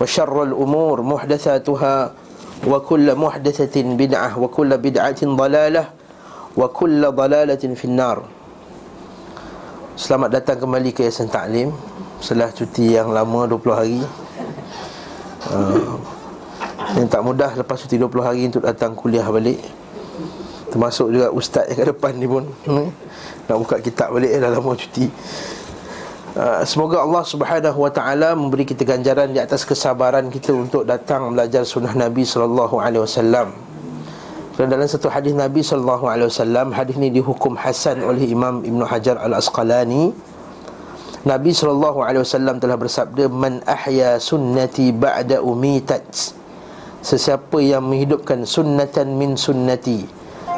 وشر الأمور محدثاتها وكل محدثة بدعة وكل بدعة ضلالة وكل ضلالة في النار Selamat datang kembali ke Yayasan Taklim Setelah cuti yang lama 20 hari uh, Yang tak mudah lepas cuti 20 hari untuk datang kuliah balik Termasuk juga ustaz yang ke depan ni pun hmm? Nak buka kitab balik dah lama cuti Uh, semoga Allah Subhanahu Wa Taala memberi kita ganjaran di atas kesabaran kita untuk datang belajar sunnah Nabi Sallallahu Alaihi Wasallam. Dalam satu hadis Nabi Sallallahu Alaihi Wasallam, hadis ini dihukum hasan oleh Imam Ibn Hajar Al Asqalani. Nabi Sallallahu Alaihi Wasallam telah bersabda, "Man ahya sunnati ba'da umitat." Sesiapa yang menghidupkan sunnatan min sunnati,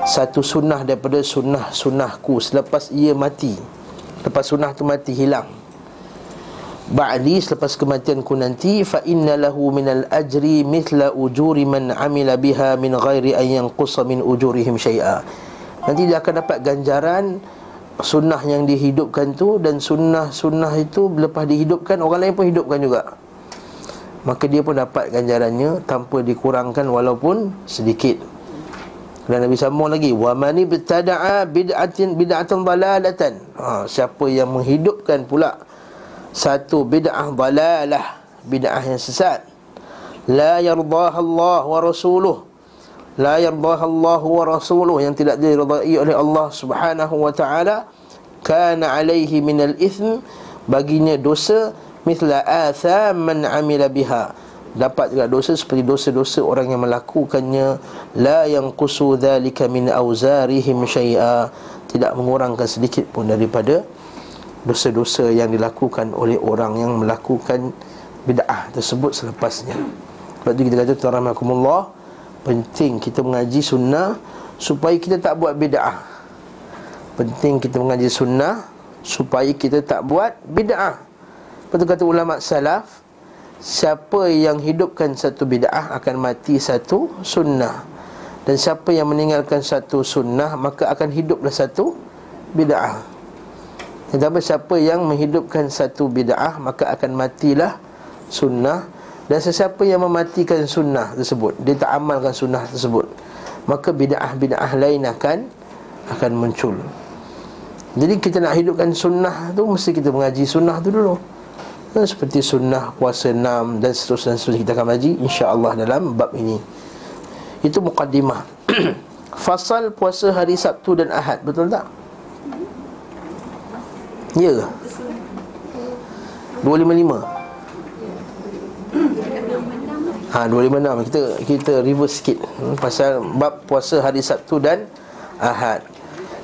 satu sunnah daripada sunnah-sunnahku selepas ia mati. Lepas sunnah tu mati hilang ba'di selepas kematianku nanti fa inna lahu minal ajri mithla ujuri man amila biha min ghairi an yanqusa min ujurihim syai'a. Nanti dia akan dapat ganjaran sunnah yang dihidupkan tu dan sunnah-sunnah itu lepas dihidupkan orang lain pun hidupkan juga. Maka dia pun dapat ganjarannya tanpa dikurangkan walaupun sedikit. Dan Nabi sambung lagi wa man ibtada'a bid'atin bid'atan dalalatan ha, siapa yang menghidupkan pula satu bid'ah dalalah Bid'ah yang sesat. La yardah Allah wa rasuluh. La yardah Allah wa rasuluh Yang tidak diridai oleh Allah subhanahu wa ta'ala. Kana alaihi minal ithm Baginya dosa Mithla atham man amila biha. Dapat juga dosa seperti dosa-dosa orang yang melakukannya. La yang kusu dhalika min awzarihim syai'a. Tidak mengurangkan sedikit pun daripada dosa-dosa yang dilakukan oleh orang yang melakukan bid'ah tersebut selepasnya. Sebab itu kita kata tuan rahmatullah penting kita mengaji sunnah supaya kita tak buat bid'ah. Penting kita mengaji sunnah supaya kita tak buat bid'ah. Betul kata ulama salaf siapa yang hidupkan satu bid'ah akan mati satu sunnah. Dan siapa yang meninggalkan satu sunnah maka akan hiduplah satu bid'ah. Tetapi siapa yang menghidupkan satu bid'ah Maka akan matilah sunnah. Dan sesiapa yang mematikan sunnah tersebut Dia tak amalkan sunnah tersebut Maka bid'ah-bid'ah lain akan Akan muncul. Jadi kita nak hidupkan sunnah tu Mesti kita mengaji sunnah tu dulu. Ha, Seperti sunnah puasa enam Dan seterusnya, seterusnya kita akan mengaji InsyaAllah dalam bab ini. Itu muqaddimah. Fasal puasa hari Sabtu dan Ahad Betul tak? Ya ke? 255 Ha 256 kita kita reverse sikit hmm, pasal bab puasa hari Sabtu dan Ahad.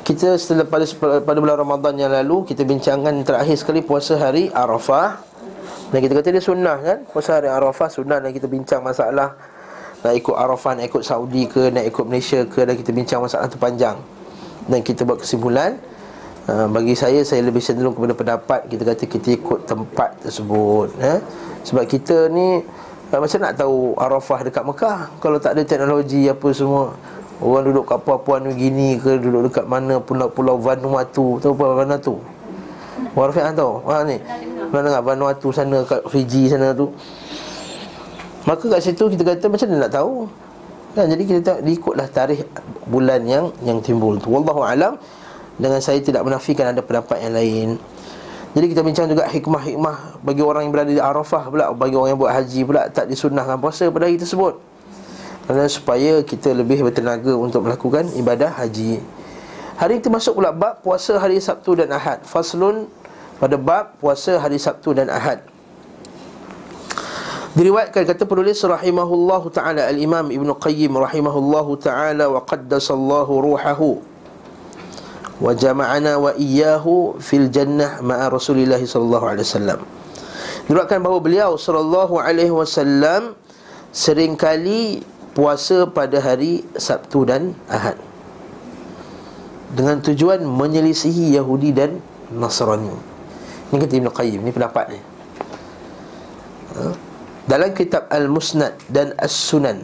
Kita setelah pada pada bulan Ramadan yang lalu kita bincangkan terakhir sekali puasa hari Arafah. Dan kita kata dia sunnah kan? Puasa hari Arafah sunnah dan kita bincang masalah nak ikut Arafah, nak ikut Saudi ke, nak ikut Malaysia ke dan kita bincang masalah tu panjang. Dan kita buat kesimpulan Ha, bagi saya saya lebih cenderung kepada pendapat. Kita kata kita ikut tempat tersebut eh? sebab kita ni uh, macam nak tahu Arafah dekat Mekah? Kalau tak ada teknologi apa semua orang duduk kat Papua New Guinea ke duduk dekat mana pulau-pulau Vanuatu tahu apa Vanuatu? Warfiq tahu? Ha ni. Mana dengar Vanuatu sana kat Fiji sana tu? Maka kat situ kita kata macam mana nak tahu? Kan jadi kita tak ikutlah tarikh bulan yang yang timbul tu. Wallahu alam dengan saya tidak menafikan ada pendapat yang lain. Jadi kita bincang juga hikmah-hikmah Bagi orang yang berada di Arafah pula Bagi orang yang buat haji pula Tak disunnahkan puasa pada hari tersebut. Kerana supaya kita lebih bertenaga Untuk melakukan ibadah haji. Hari itu masuk pula bab puasa hari Sabtu dan Ahad. Faslun pada bab puasa hari Sabtu dan Ahad. Diriwayatkan kata penulis rahimahullahu taala al-Imam Ibn Qayyim rahimahullahu taala wa qaddasallahu ruhahu wa jama'ana wa iyyahu fil jannah ma'a Rasulillah sallallahu alaihi wasallam. Diriwayatkan bahawa beliau sallallahu alaihi wasallam seringkali puasa pada hari Sabtu dan Ahad dengan tujuan menyelisihi Yahudi dan Nasrani. Ini kata Ibn Qayyim, ini pendapat ni. Ha? Dalam kitab Al-Musnad dan As-Sunan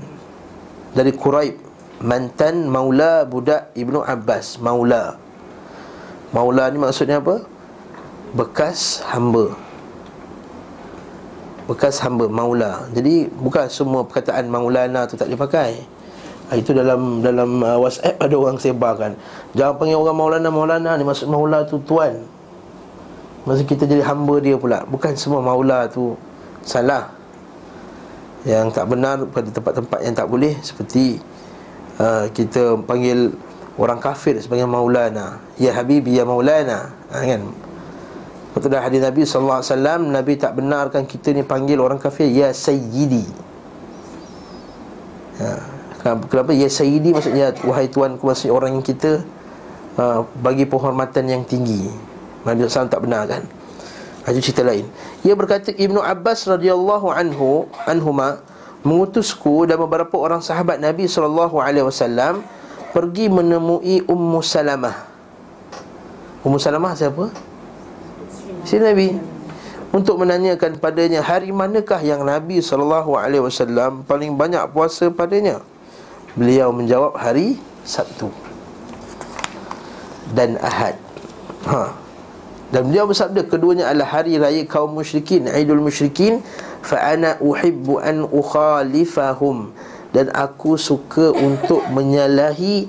dari Quraib mantan maula budak Ibnu Abbas, maula. Maula ni maksudnya apa? Bekas hamba. Bekas hamba maula. Jadi bukan semua perkataan maulana tu tak dipakai. Ha, itu dalam dalam uh, WhatsApp ada orang sebarkan. Jangan panggil orang Maulana Maulana ni maksud Maula tu tuan. Maksud kita jadi hamba dia pula. Bukan semua Maula tu salah. Yang tak benar pada tempat-tempat yang tak boleh seperti uh, kita panggil orang kafir sebagai Maulana. Ya Habibi ya Maulana. Ha, kan? Betul dah hadis Nabi sallallahu alaihi wasallam Nabi tak benarkan kita ni panggil orang kafir ya Sayyidi. Ha. Kenapa? Ya Sayyidi maksudnya Wahai tuanku maksudnya orang yang kita uh, Bagi penghormatan yang tinggi Nabi SAW tak benar kan Itu cerita lain Ia berkata Ibnu Abbas radhiyallahu anhu Anhuma Mengutusku dan beberapa orang sahabat Nabi SAW Pergi menemui Ummu Salamah Ummu Salamah siapa? Si Nabi untuk menanyakan padanya hari manakah yang Nabi SAW paling banyak puasa padanya. Beliau menjawab hari Sabtu Dan Ahad ha. Dan beliau bersabda Keduanya adalah hari raya kaum musyrikin Aidul musyrikin Fa'ana uhibbu an ukhalifahum Dan aku suka untuk menyalahi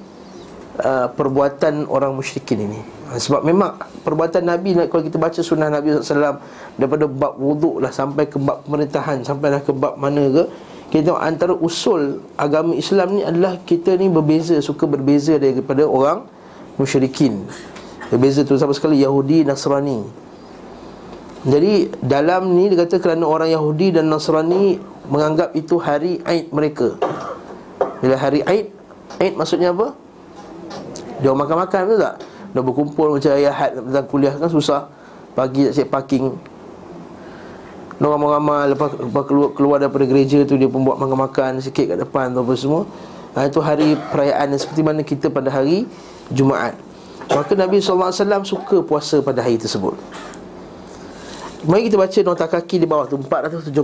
uh, Perbuatan orang musyrikin ini ha, Sebab memang perbuatan Nabi Kalau kita baca sunnah Nabi SAW Daripada bab wuduk lah Sampai ke bab pemerintahan Sampai lah ke bab mana ke kita tengok antara usul agama Islam ni adalah kita ni berbeza, suka berbeza daripada orang musyrikin. Berbeza tu sama sekali Yahudi, Nasrani. Jadi dalam ni dia kata kerana orang Yahudi dan Nasrani menganggap itu hari Aid mereka. Bila hari Aid, Aid maksudnya apa? Dia makan-makan tu tak? Dia berkumpul macam ayah had tentang kuliah kan susah. Pagi nak cek parking Ramai-ramai lepas, lepas keluar, keluar daripada gereja tu Dia pun buat makan-makan sikit kat depan tu apa semua ha, Itu hari perayaan seperti mana kita pada hari Jumaat Maka Nabi SAW suka puasa pada hari tersebut Mari kita baca nota kaki di bawah tu 476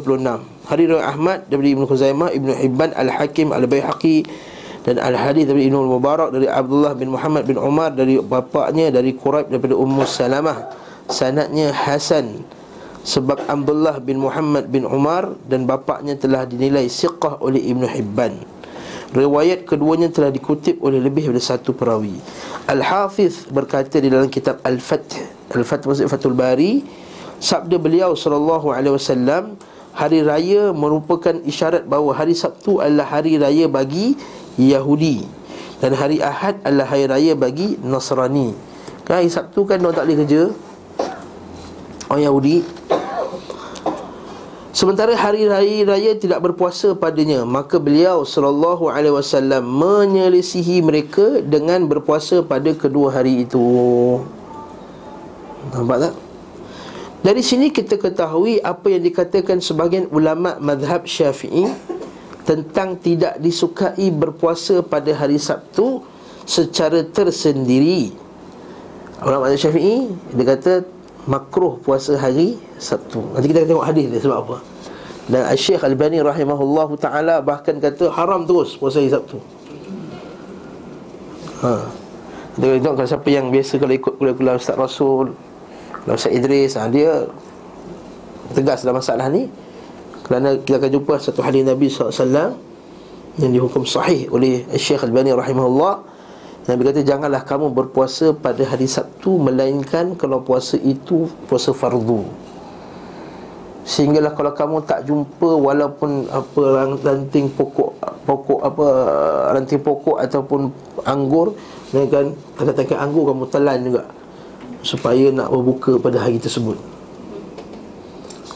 Hari Raya Ahmad daripada Ibn Khuzaimah Ibn Hibban Al-Hakim Al-Bayhaqi dan Al-Hadith dari Ibn Mubarak Dari Abdullah bin Muhammad bin Umar Dari bapaknya Dari Quraib daripada Ummu Salamah. Sanatnya Hasan sebab Abdullah bin Muhammad bin Umar dan bapaknya telah dinilai siqah oleh Ibn Hibban. Riwayat keduanya telah dikutip oleh lebih daripada satu perawi. Al-Hafiz berkata di dalam kitab Al-Fath Al-Fath maksud Fathul Bari Sabda beliau sallallahu alaihi wasallam Hari raya merupakan isyarat bahawa hari Sabtu adalah hari raya bagi Yahudi Dan hari Ahad adalah hari raya bagi Nasrani Kan hari Sabtu kan mereka tak boleh kerja Orang Yahudi Sementara hari raya raya tidak berpuasa padanya, maka beliau sallallahu alaihi wasallam menyelisihi mereka dengan berpuasa pada kedua hari itu. Nampak tak? Dari sini kita ketahui apa yang dikatakan sebagian ulama mazhab Syafi'i tentang tidak disukai berpuasa pada hari Sabtu secara tersendiri. Ulama mazhab Syafi'i dia kata makruh puasa hari Sabtu. Nanti kita akan tengok hadis dia sebab apa. Dan Syekh Al-Bani rahimahullah taala bahkan kata haram terus puasa hari Sabtu. Ha. Dia tengok kalau siapa yang biasa kalau ikut kuliah-kuliah Ustaz Rasul, Ustaz Idris, ha, dia tegas dalam masalah ni. Kerana kita akan jumpa satu hadis Nabi SAW yang dihukum sahih oleh Syekh Al-Bani rahimahullah. Nabi kata janganlah kamu berpuasa pada hari Sabtu Melainkan kalau puasa itu puasa fardu. Sehinggalah kalau kamu tak jumpa Walaupun apa ranting pokok Pokok apa ranting pokok Ataupun anggur kan Katakan anggur kamu telan juga Supaya nak berbuka pada hari tersebut.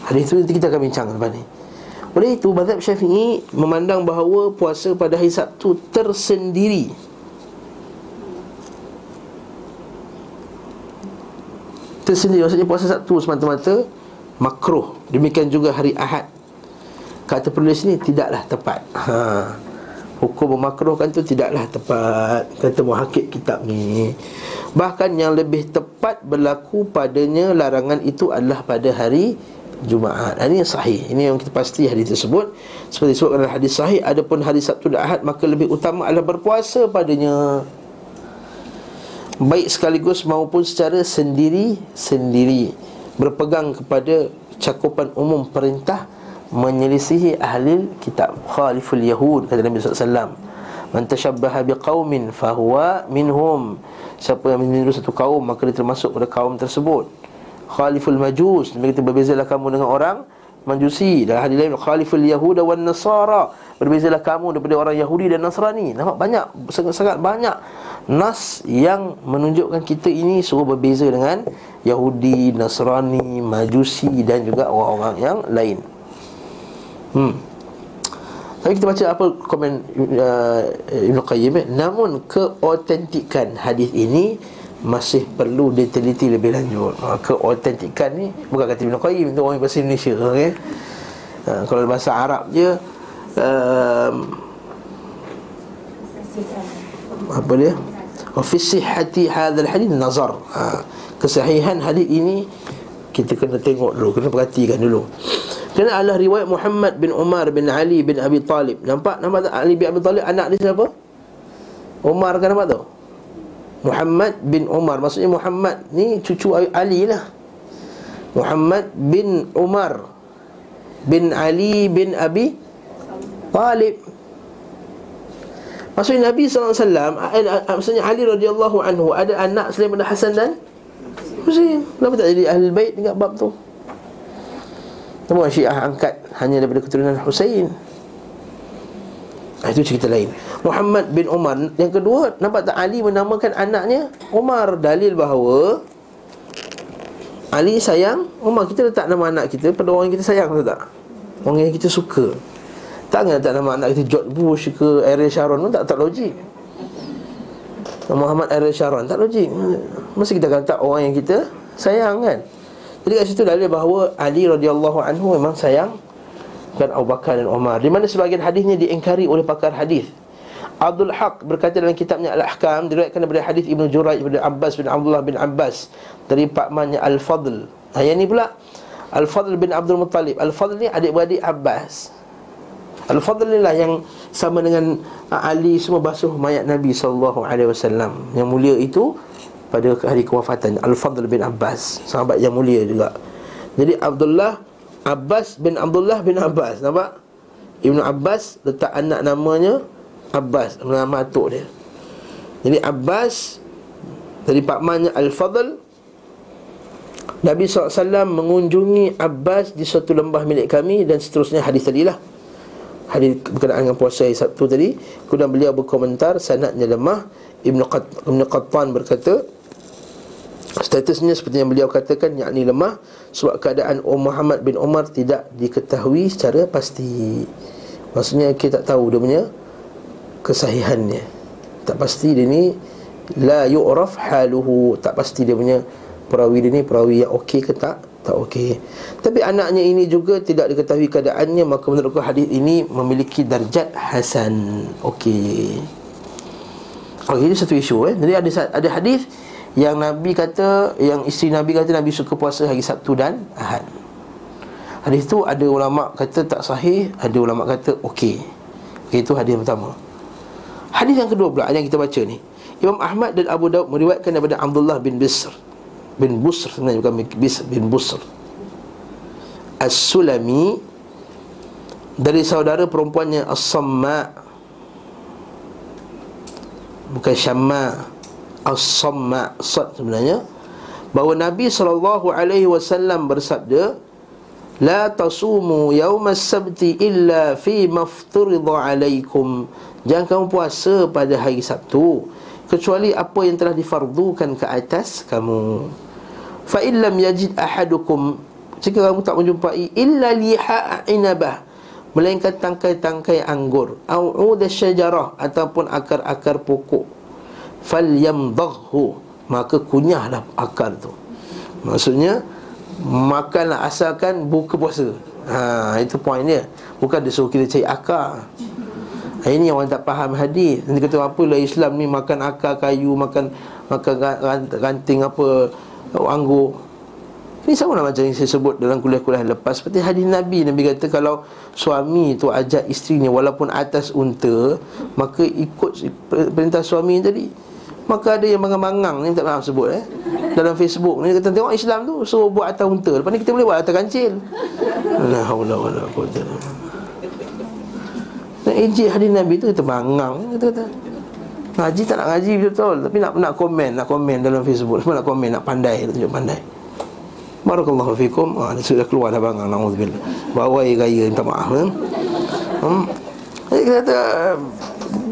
Hari itu nanti kita akan bincang lepas ni. Oleh itu Mazhab Syafi'i memandang bahawa Puasa pada hari Sabtu tersendiri. Tersendiri Maksudnya puasa Sabtu semata-mata Makruh. Demikian juga hari Ahad. Kata penulis ni tidaklah tepat. Ha. Hukum memakruhkan tu tidaklah tepat. Kata muhakib kitab ni. Bahkan yang lebih tepat berlaku padanya larangan itu adalah pada hari Jumaat. Ini yang sahih. Ini yang kita pasti hadis tersebut. Seperti disebutkan dalam hadis sahih Adapun hari Sabtu dan Ahad Maka lebih utama adalah berpuasa padanya. Baik sekaligus maupun secara sendiri-sendiri. Berpegang kepada cakupan umum perintah Menyelisihi ahli kitab. Khaliful Yahud Kata Nabi SAW Man tashabbaha biqawmin fahuwa minhum. Siapa yang meniru satu kaum Maka dia termasuk pada kaum tersebut. Khaliful Majus Nabi kata berbezalah kamu dengan orang Majusi. Dalam hadis lain Khaliful Yahuda wan Nasara. Berbezalah kamu daripada orang Yahudi dan Nasrani. Nampak banyak Sangat-sangat banyak Nas yang menunjukkan kita ini Suruh berbeza dengan Yahudi, Nasrani, Majusi Dan juga orang-orang yang lain Hmm. Tapi kita baca apa komen uh, Ibn Qayyim eh? Namun keautentikan hadis ini masih perlu diteliti lebih lanjut. Ha, Keautentikan ni Bukan kata Ibn Qayyim Itu orang bahasa Indonesia okay? ha, Kalau bahasa Arab je um, Apa dia? Ofisi hati hadal hadis nazar. Ha, Kesahihan hadis ini Kita kena tengok dulu Kena perhatikan dulu Kena adalah riwayat Muhammad bin Umar bin Ali bin Abi Talib Nampak? Nampak tak? Ali bin Abi Talib anak dia siapa? Umar kan nampak tu? Muhammad bin Umar Maksudnya Muhammad ni cucu Ali lah Muhammad bin Umar Bin Ali bin Abi Talib Maksudnya Nabi SAW eh, eh, Maksudnya Ali radhiyallahu anhu Ada anak selain Hasan dan Hussein Kenapa tak jadi ahli bait dekat bab tu Namun Syiah angkat Hanya daripada keturunan Hussein Itu cerita lain. Muhammad bin Umar. Yang kedua Nampak tak Ali menamakan anaknya? Umar. Dalil bahawa Ali sayang Umar. Kita letak nama anak kita Pada orang yang kita sayang tu tak? Orang yang kita suka. Takkan letak nama anak kita George Bush ke Ariel Sharon Tak tak logik. Muhammad Ariel Sharon Tak logik. Mesti kita kata orang yang kita sayang kan Jadi kat situ dalil bahawa Ali radhiyallahu anhu memang sayang Kan Abu Bakar dan Umar Di mana sebagian hadisnya diingkari oleh pakar hadis Abdul Haq berkata dalam kitabnya Al-Ahkam diriwayatkan daripada hadis Ibnu Jurayj bin Abbas bin Abdullah bin Abbas dari pakmannya Al-Fadl. Ha yang ni pula Al-Fadl bin Abdul Muttalib. Al-Fadl ni adik-beradik Abbas. Al-Fadl ni lah yang sama dengan Ali semua basuh mayat Nabi wasallam. Yang mulia itu pada hari kewafatan. Al-Fadl bin Abbas, sahabat yang mulia juga. Jadi Abdullah Abbas bin Abdullah bin Abbas, nampak? Ibnu Abbas letak anak namanya Abbas Nama atuk dia. Jadi Abbas Dari pakmannya Al-Fadl Nabi SAW mengunjungi Abbas di suatu lembah milik kami Dan seterusnya. Hadis tadi lah Hadis berkenaan dengan puasa hari Sabtu tadi. Kemudian beliau berkomentar Sanatnya lemah. Ibn, Ibn Qattan berkata Statusnya seperti yang beliau katakan Yakni lemah Sebab keadaan Om Muhammad bin Umar Tidak diketahui secara pasti. Maksudnya kita tak tahu dia punya kesahihannya. Tak pasti dia ni la yu'raf haluhu. Tak pasti dia punya perawi dia ni perawi yang okey ke tak tak okey. Tapi anaknya ini juga tidak diketahui keadaannya maka menurut hadis ini memiliki darjat hasan. Okey. Okey ini satu isu eh. Jadi ada ada hadis yang nabi kata yang isteri nabi kata nabi suka puasa hari Sabtu dan Ahad hadis tu ada ulama kata tak sahih ada ulama kata okey okey itu hadis pertama Hadis yang kedua pula yang kita baca ni. Imam Ahmad dan Abu Daud meriwayatkan daripada Abdullah bin Bisr bin Busr sebenarnya bukan Bisr bin Busr. As-Sulami dari saudara perempuannya As-Samma bukan Syamma As-Samma Sad sebenarnya. Bahawa Nabi sallallahu alaihi wasallam bersabda La tasumu yawma sabti illa fi mafturida alaikum. Jangan kamu puasa pada hari Sabtu Kecuali apa yang telah difardukan ke atas kamu. Fa illam yajid ahadukum Jika kamu tak menjumpai Illa liha inabah Melainkan tangkai-tangkai anggur Au'udah syajarah Ataupun akar-akar pokok Fal yamdaghu Maka kunyahlah akar tu. Maksudnya Makanlah asalkan buka puasa. Ha, itu poin dia. Bukan dia suruh kita cari akar Ini orang tak faham hadis. Nanti kata apa lah Islam ni? Makan akar kayu Makan makan ranting apa Anggur. Ini sama lah macam yang saya sebut dalam kuliah-kuliah lepas. Seperti hadis Nabi. Nabi kata kalau suami tu ajak isterinya Walaupun atas unta Maka ikut perintah suami tadi Maka ada yang mangang-mangang Ni tak maaf sebut eh. Dalam Facebook ni kata tengok Islam tu Suruh buat atas unta. Lepas ni kita boleh buat atas kancil. La haula wala quwwata Nak ejek hadis Nabi tu kita mangang kata-kata. Ngaji tak nak ngaji betul. Tapi nak nak komen Nak komen dalam Facebook. Semua nak komen Nak pandai Tunjuk pandai. Barakallahu fikum. Ah, Sudah keluar dah bang Na'udzubillah. Bawai gaya Minta maaf eh? hmm. Jadi kita kata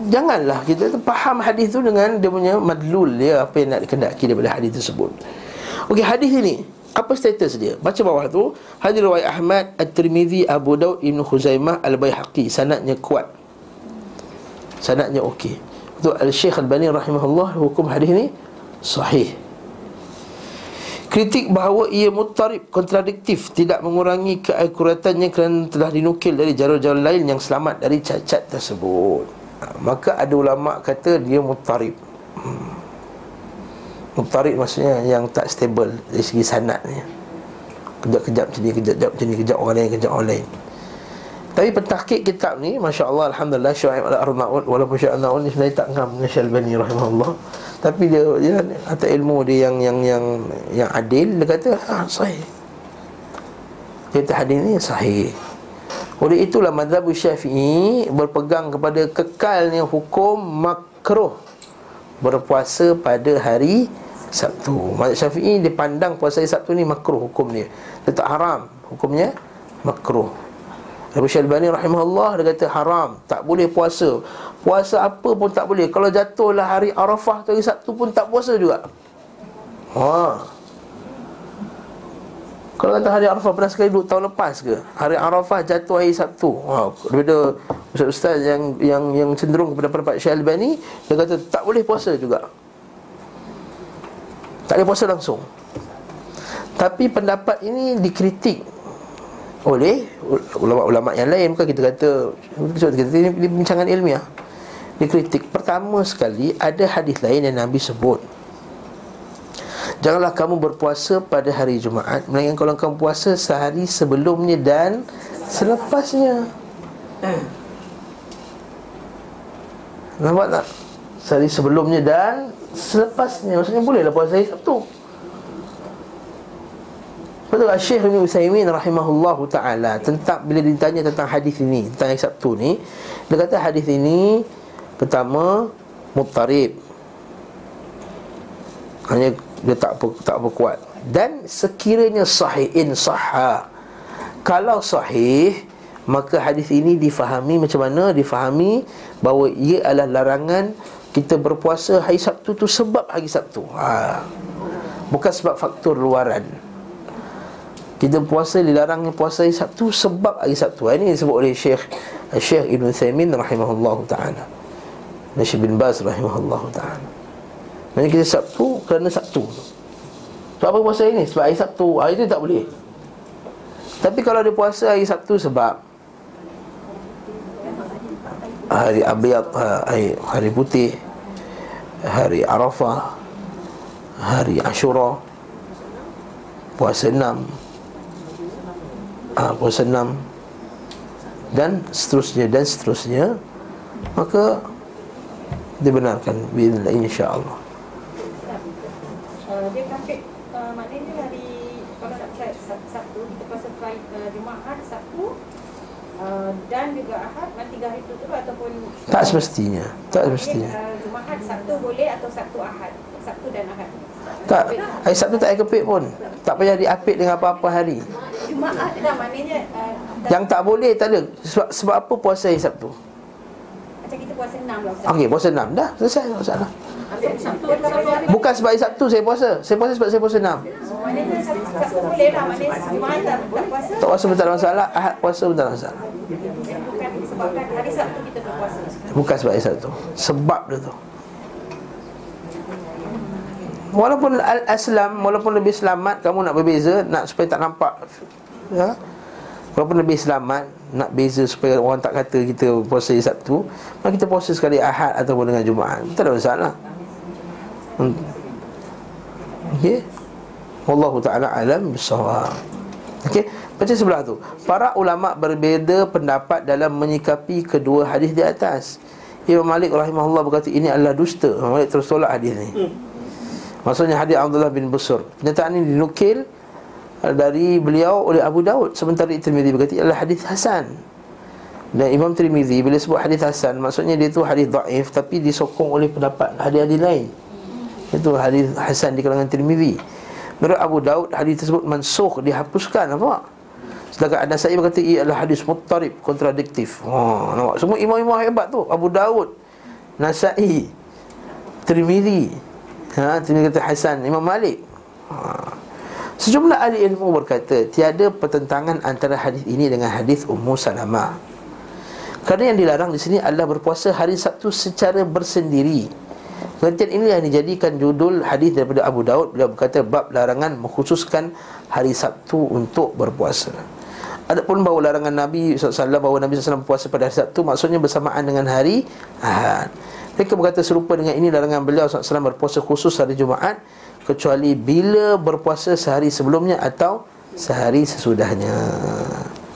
Janganlah kita faham hadis tu dengan Dia punya madlul dia Apa yang nak dikendaki daripada hadis tersebut. Okey hadis ini Apa status dia? Baca bawah tu Hadis riwayat Ahmad At-Tirmidhi Abu Daud Ibn Khuzaimah Al-Bayhaqi Sanatnya kuat. Sanatnya okey. Itu Al-Syekh Al-Bani Rahimahullah Hukum hadis ini Sahih. Kritik bahawa ia mutarib, kontradiktif Tidak mengurangi keakuratannya kerana telah dinukil dari jalur-jalur lain yang selamat dari cacat tersebut Maka ada ulama' kata dia mutarib. Hmm. Mutarib maksudnya yang tak stable dari segi sanatnya Kejap-kejap macam ni, kejap-kejap macam ni, kejap orang lain, kejap orang lain. Tapi pentahkik kitab ni Masya Allah Alhamdulillah Syu'aib al-Arnaud Walaupun Syu'aib al-Arnaud ni sebenarnya tak ngam Dengan Syalbani rahimahullah. Tapi dia, dia Atas ilmu dia yang yang yang yang adil Dia kata ah, sahih. Kata hadis ni sahih Oleh itulah Madhab Syafi'i Berpegang kepada kekalnya hukum makruh Berpuasa pada hari Sabtu Madhab Syafi'i dia pandang puasa hari Sabtu ni makruh hukum dia Dia tak haram Hukumnya makruh Abu Syalbani rahimahullah dia kata haram, tak boleh puasa. Puasa apa pun tak boleh. Kalau jatuhlah hari Arafah atau hari Sabtu pun tak puasa juga. Ha. Kalau kata hari Arafah pernah sekali duduk tahun lepas ke? Hari Arafah jatuh hari Sabtu. Ha, daripada ustaz-ustaz yang yang yang cenderung kepada pendapat Syalbani, dia kata tak boleh puasa juga. Tak boleh puasa langsung. Tapi pendapat ini dikritik oleh ulama-ulama yang lain bukan kita kata kita ini, ini bincangan ilmiah dikritik pertama sekali ada hadis lain yang Nabi sebut Janganlah kamu berpuasa pada hari Jumaat Melainkan kalau kamu puasa sehari sebelumnya dan selepasnya. Nampak tak? Sehari sebelumnya dan selepasnya. Maksudnya bolehlah puasa hari Sabtu. Betul tak Syekh Ibn Usaimin rahimahullah ta'ala Tentang bila ditanya tentang hadis ini Tentang yang Sabtu ni Dia kata hadis ini Pertama Muttarib Hanya dia tak tak apa kuat Dan sekiranya sahih In sahha Kalau sahih Maka hadis ini difahami macam mana Difahami bahawa ia adalah larangan Kita berpuasa hari Sabtu tu sebab hari Sabtu ha. Bukan sebab faktor luaran kita puasa dilarangnya puasa hari Sabtu sebab hari Sabtu. Ini disebut oleh Syekh Syekh Ibn Thaymin rahimahullah taala. Syekh bin Baz rahimahullah taala. Maksudnya kita Sabtu kerana Sabtu. Sebab apa puasa ini? Sebab hari Sabtu. Hari itu tak boleh. Tapi kalau dia puasa hari Sabtu sebab hari abiyat, hari, hari putih, hari Arafah, hari Ashura, puasa enam, ha, puasa enam dan seterusnya dan seterusnya maka dibenarkan bila insya-Allah. Dia kafir uh, maknanya hari kalau nak cari Sabtu kita puasa uh, Jumaat Sabtu uh, dan juga Ahad nanti hari itu tu ataupun tak semestinya tak semestinya. uh, Jumaat Sabtu boleh atau Sabtu Ahad? Sabtu dan Ahad. Tak hari Sabtu tak payah kepit pun. Tak payah diapit dengan apa-apa hari. Jumaat dah maknanya uh, Yang tak boleh tak ada. Sebab, sebab apa puasa hari Sabtu? Macam kita puasa enam lah Okey puasa enam. Dah selesai masalah Bukan sebab hari Sabtu saya puasa. Saya puasa sebab saya puasa enam. Lah. Tak, puasa. Pun tak ada masalah. Ahad puasa pun tak ada masalah. Bukan sebabkan hari Sabtu kita berpuasa Bukan sebab hari Sabtu. Sebab dia tu. Walaupun al-aslam Walaupun lebih selamat Kamu nak berbeza Nak supaya tak nampak. Ya? Walaupun lebih selamat Nak beza supaya orang tak kata kita puasa hari Sabtu Maka kita puasa sekali Ahad ataupun dengan Jumaat. Tak ada masalah. Hmm. Okey. Wallahu ta'ala alam bisawab Okey Macam sebelah tu. Para ulama berbeza pendapat dalam menyikapi kedua hadis di atas. Imam Malik rahimahullah berkata ini adalah dusta. Imam Malik terus tolak hadis ni. Maksudnya hadis Abdullah bin Busur. Pernyataan ini dinukil dari beliau oleh Abu Daud. Sementara Tirmizi berkata adalah hadis hasan. Dan Imam Tirmizi bila sebut hadis hasan maksudnya dia tu hadis dhaif tapi disokong oleh pendapat hadis-hadis lain. Itu hadis hasan di kalangan Tirmizi. Menurut Abu Daud hadis tersebut mansukh dihapuskan. Apa sedangkan An-Nasa'i berkata ia adalah hadis muttarib kontradiktif. Ha nampak? Semua imam-imam hebat tu. Abu Daud Nasa'i Tirmizi. Ha Tirmizi kata hasan. Imam Malik. Ha Sejumlah ahli ilmu berkata Tiada pertentangan antara hadis ini dengan hadis Ummu Salamah. Kerana yang dilarang di sini adalah berpuasa hari Sabtu secara bersendiri. Pengertian ini yang dijadikan judul hadis daripada Abu Daud. Beliau berkata bab larangan mengkhususkan hari Sabtu untuk berpuasa. Adapun bahawa larangan Nabi SAW bahawa Nabi SAW berpuasa pada hari Sabtu Maksudnya bersamaan dengan hari Ahad. Mereka berkata serupa dengan ini larangan beliau SAW berpuasa khusus hari Jumaat kecuali bila berpuasa sehari sebelumnya atau sehari sesudahnya.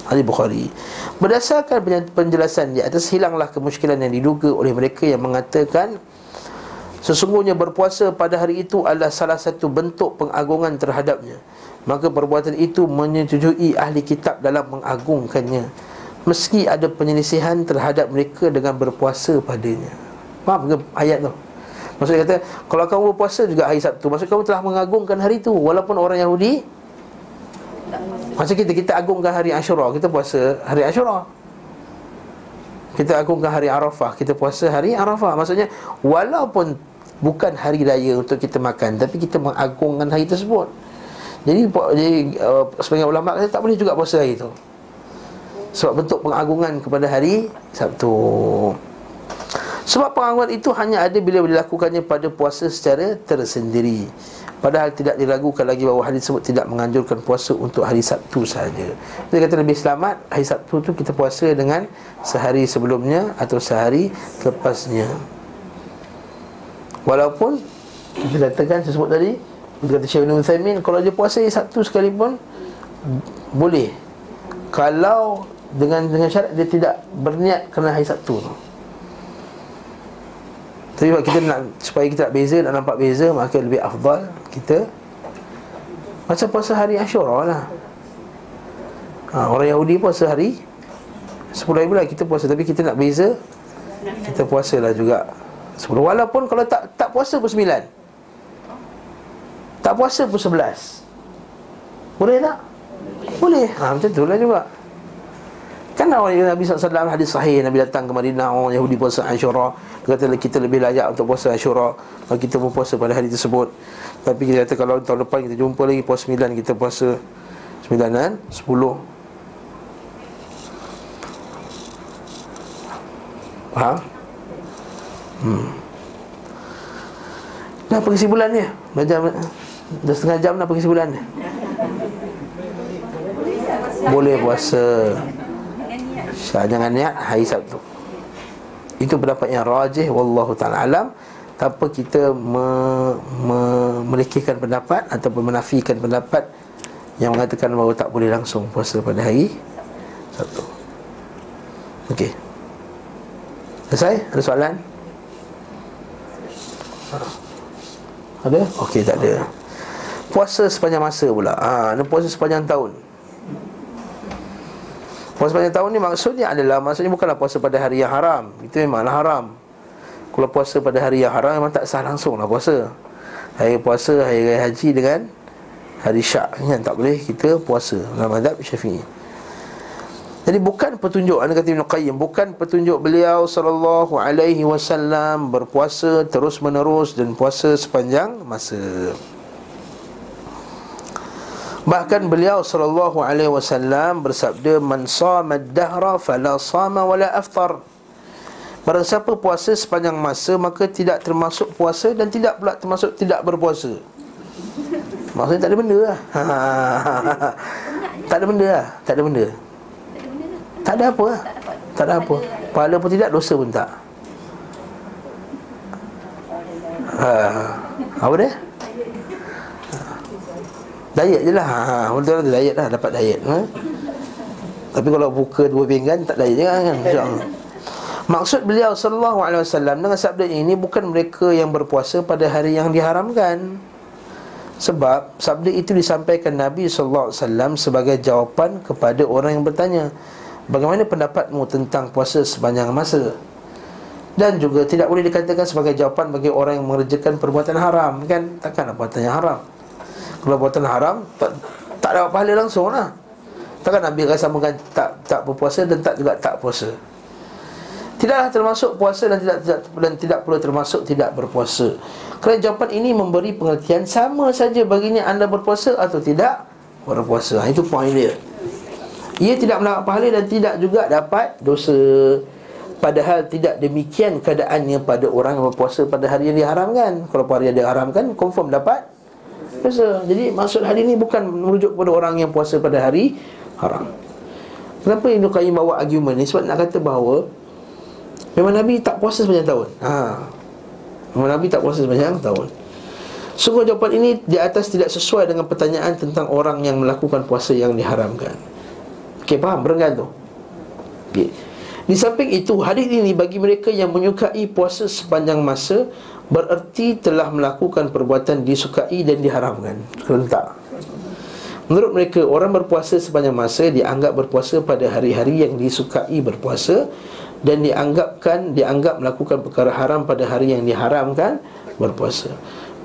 Hadis Bukhari. Berdasarkan penjelasan di atas hilanglah kemusykilan yang diduga oleh mereka yang mengatakan sesungguhnya berpuasa pada hari itu adalah salah satu bentuk pengagungan terhadapnya. Maka perbuatan itu menyetujui ahli kitab dalam mengagungkannya meski ada penyelisihan terhadap mereka dengan berpuasa padanya. Faham ke ayat tu? Maksudnya kata Kalau kamu berpuasa juga hari Sabtu Maksudnya kamu telah mengagungkan hari itu Walaupun orang Yahudi? Macam kita, kita agungkan hari Ashura Kita puasa hari Ashura. Kita agungkan hari Arafah Kita puasa hari Arafah. Maksudnya Walaupun bukan hari raya untuk kita makan Tapi kita mengagungkan hari tersebut. Jadi, jadi uh, sebagian ulama kata tak boleh juga puasa hari itu Sebab bentuk pengagungan kepada hari Sabtu sebab pengakuan itu hanya ada bila dilakukannya pada puasa secara tersendiri. Padahal tidak diragukan lagi bahawa hadis tersebut tidak menganjurkan puasa untuk hari Sabtu sahaja. Dia kata lebih selamat hari Sabtu tu kita puasa dengan sehari sebelumnya atau sehari lepasnya. Walaupun kita katakan sebut tadi Dia kata Syekh Ibn Uthaymin Kalau dia puasa hari Sabtu sekalipun Boleh. Kalau dengan dengan syarat dia tidak berniat kerana hari Sabtu tu tapi kalau kita nak supaya kita nak beza nak nampak beza maka lebih afdal kita macam puasa hari Ashura lah. Ha, orang Yahudi puasa hari 10 hari bulan kita puasa tapi kita nak beza kita puasa lah juga 10 walaupun kalau tak tak puasa pun 9 tak puasa pun 11 boleh tak? boleh. Ha, macam tu lah juga Kan orang Nabi SAW hadis sahih Nabi datang ke Madinah Orang Yahudi puasa Ashura. Kata kita lebih layak untuk puasa Ashura. Kalau kita pun puasa pada hari tersebut. Tapi kita kata kalau tahun depan kita jumpa lagi Puasa 9 kita puasa 9 dan 10 Faham? Hmm. Dah pergi sebulan ni Dah, setengah jam dah pergi sebulan ni Boleh puasa Jangan niat hari Sabtu Itu pendapat yang rajih Wallahu ta'ala alam Tanpa kita me, me, melekehkan pendapat Ataupun menafikan pendapat Yang mengatakan bahawa tak boleh langsung puasa pada hari Sabtu Okey Selesai? Ada soalan? Ada? Okey, tak ada Puasa sepanjang masa pula ha, Puasa sepanjang tahun Puasa sepanjang tahun ni maksudnya adalah Maksudnya bukanlah puasa pada hari yang haram. Itu memanglah haram. Kalau puasa pada hari yang haram Memang tak sah langsung lah puasa. Hari puasa, hari raya haji dengan Hari syak. Kan? Tak boleh kita puasa. Dalam adab syafi'i. Jadi bukan petunjuk Anda kata Ibn Qayyim Bukan petunjuk beliau Sallallahu alaihi wasallam Berpuasa terus menerus Dan puasa sepanjang masa Bahkan beliau sallallahu alaihi wasallam bersabda man sama ad-dahra fala sama wala aftar. Barang siapa puasa sepanjang masa maka tidak termasuk puasa dan tidak pula termasuk tidak berpuasa. Maksudnya tak ada benda lah. tak ada benda lah, tak ada benda. Tak ada apa lah Tak ada apa Pahala pun tidak, dosa pun tak ha. Apa dia? Diet je lah ha. Betul lah diet lah Dapat diet ha? Tapi kalau buka dua pinggan Tak diet je kan InsyaAllah Maksud beliau sallallahu alaihi wasallam dengan sabda ini bukan mereka yang berpuasa pada hari yang diharamkan. Sebab sabda itu disampaikan Nabi sallallahu alaihi wasallam sebagai jawapan kepada orang yang bertanya, "Bagaimana pendapatmu tentang puasa sepanjang masa?" Dan juga tidak boleh dikatakan sebagai jawapan bagi orang yang mengerjakan perbuatan haram, kan? Takkan perbuatan yang haram. Perbuatan haram tak tak dapat pahala langsung lah. Takkan Nabi akan samakan tak tak berpuasa dan tak juga tak puasa. Tidaklah termasuk puasa dan tidak, tidak dan tidak perlu termasuk tidak berpuasa. Kerana jawapan ini memberi pengertian sama saja baginya anda berpuasa atau tidak berpuasa. Ha, itu poin dia. Ia tidak mendapat pahala dan tidak juga dapat dosa. Padahal tidak demikian keadaannya pada orang yang berpuasa pada hari yang diharamkan. Kalau pada hari yang diharamkan, confirm dapat dosa. Jadi maksud hari ini bukan merujuk kepada orang yang puasa pada hari haram. Kenapa Ibn Qayyim bawa argument ni? Sebab nak kata bahawa Memang Nabi tak puasa sepanjang tahun ha. Memang Nabi tak puasa sepanjang tahun Sungguh jawapan ini di atas tidak sesuai dengan pertanyaan tentang orang yang melakukan puasa yang diharamkan Okey, faham? Berenggan tu? Okey Di samping itu, hadis ini bagi mereka yang menyukai puasa sepanjang masa Bererti telah melakukan perbuatan disukai dan diharamkan Rentak Menurut mereka, orang berpuasa sepanjang masa dianggap berpuasa pada hari-hari yang disukai berpuasa dan dianggapkan dianggap melakukan perkara haram pada hari yang diharamkan berpuasa.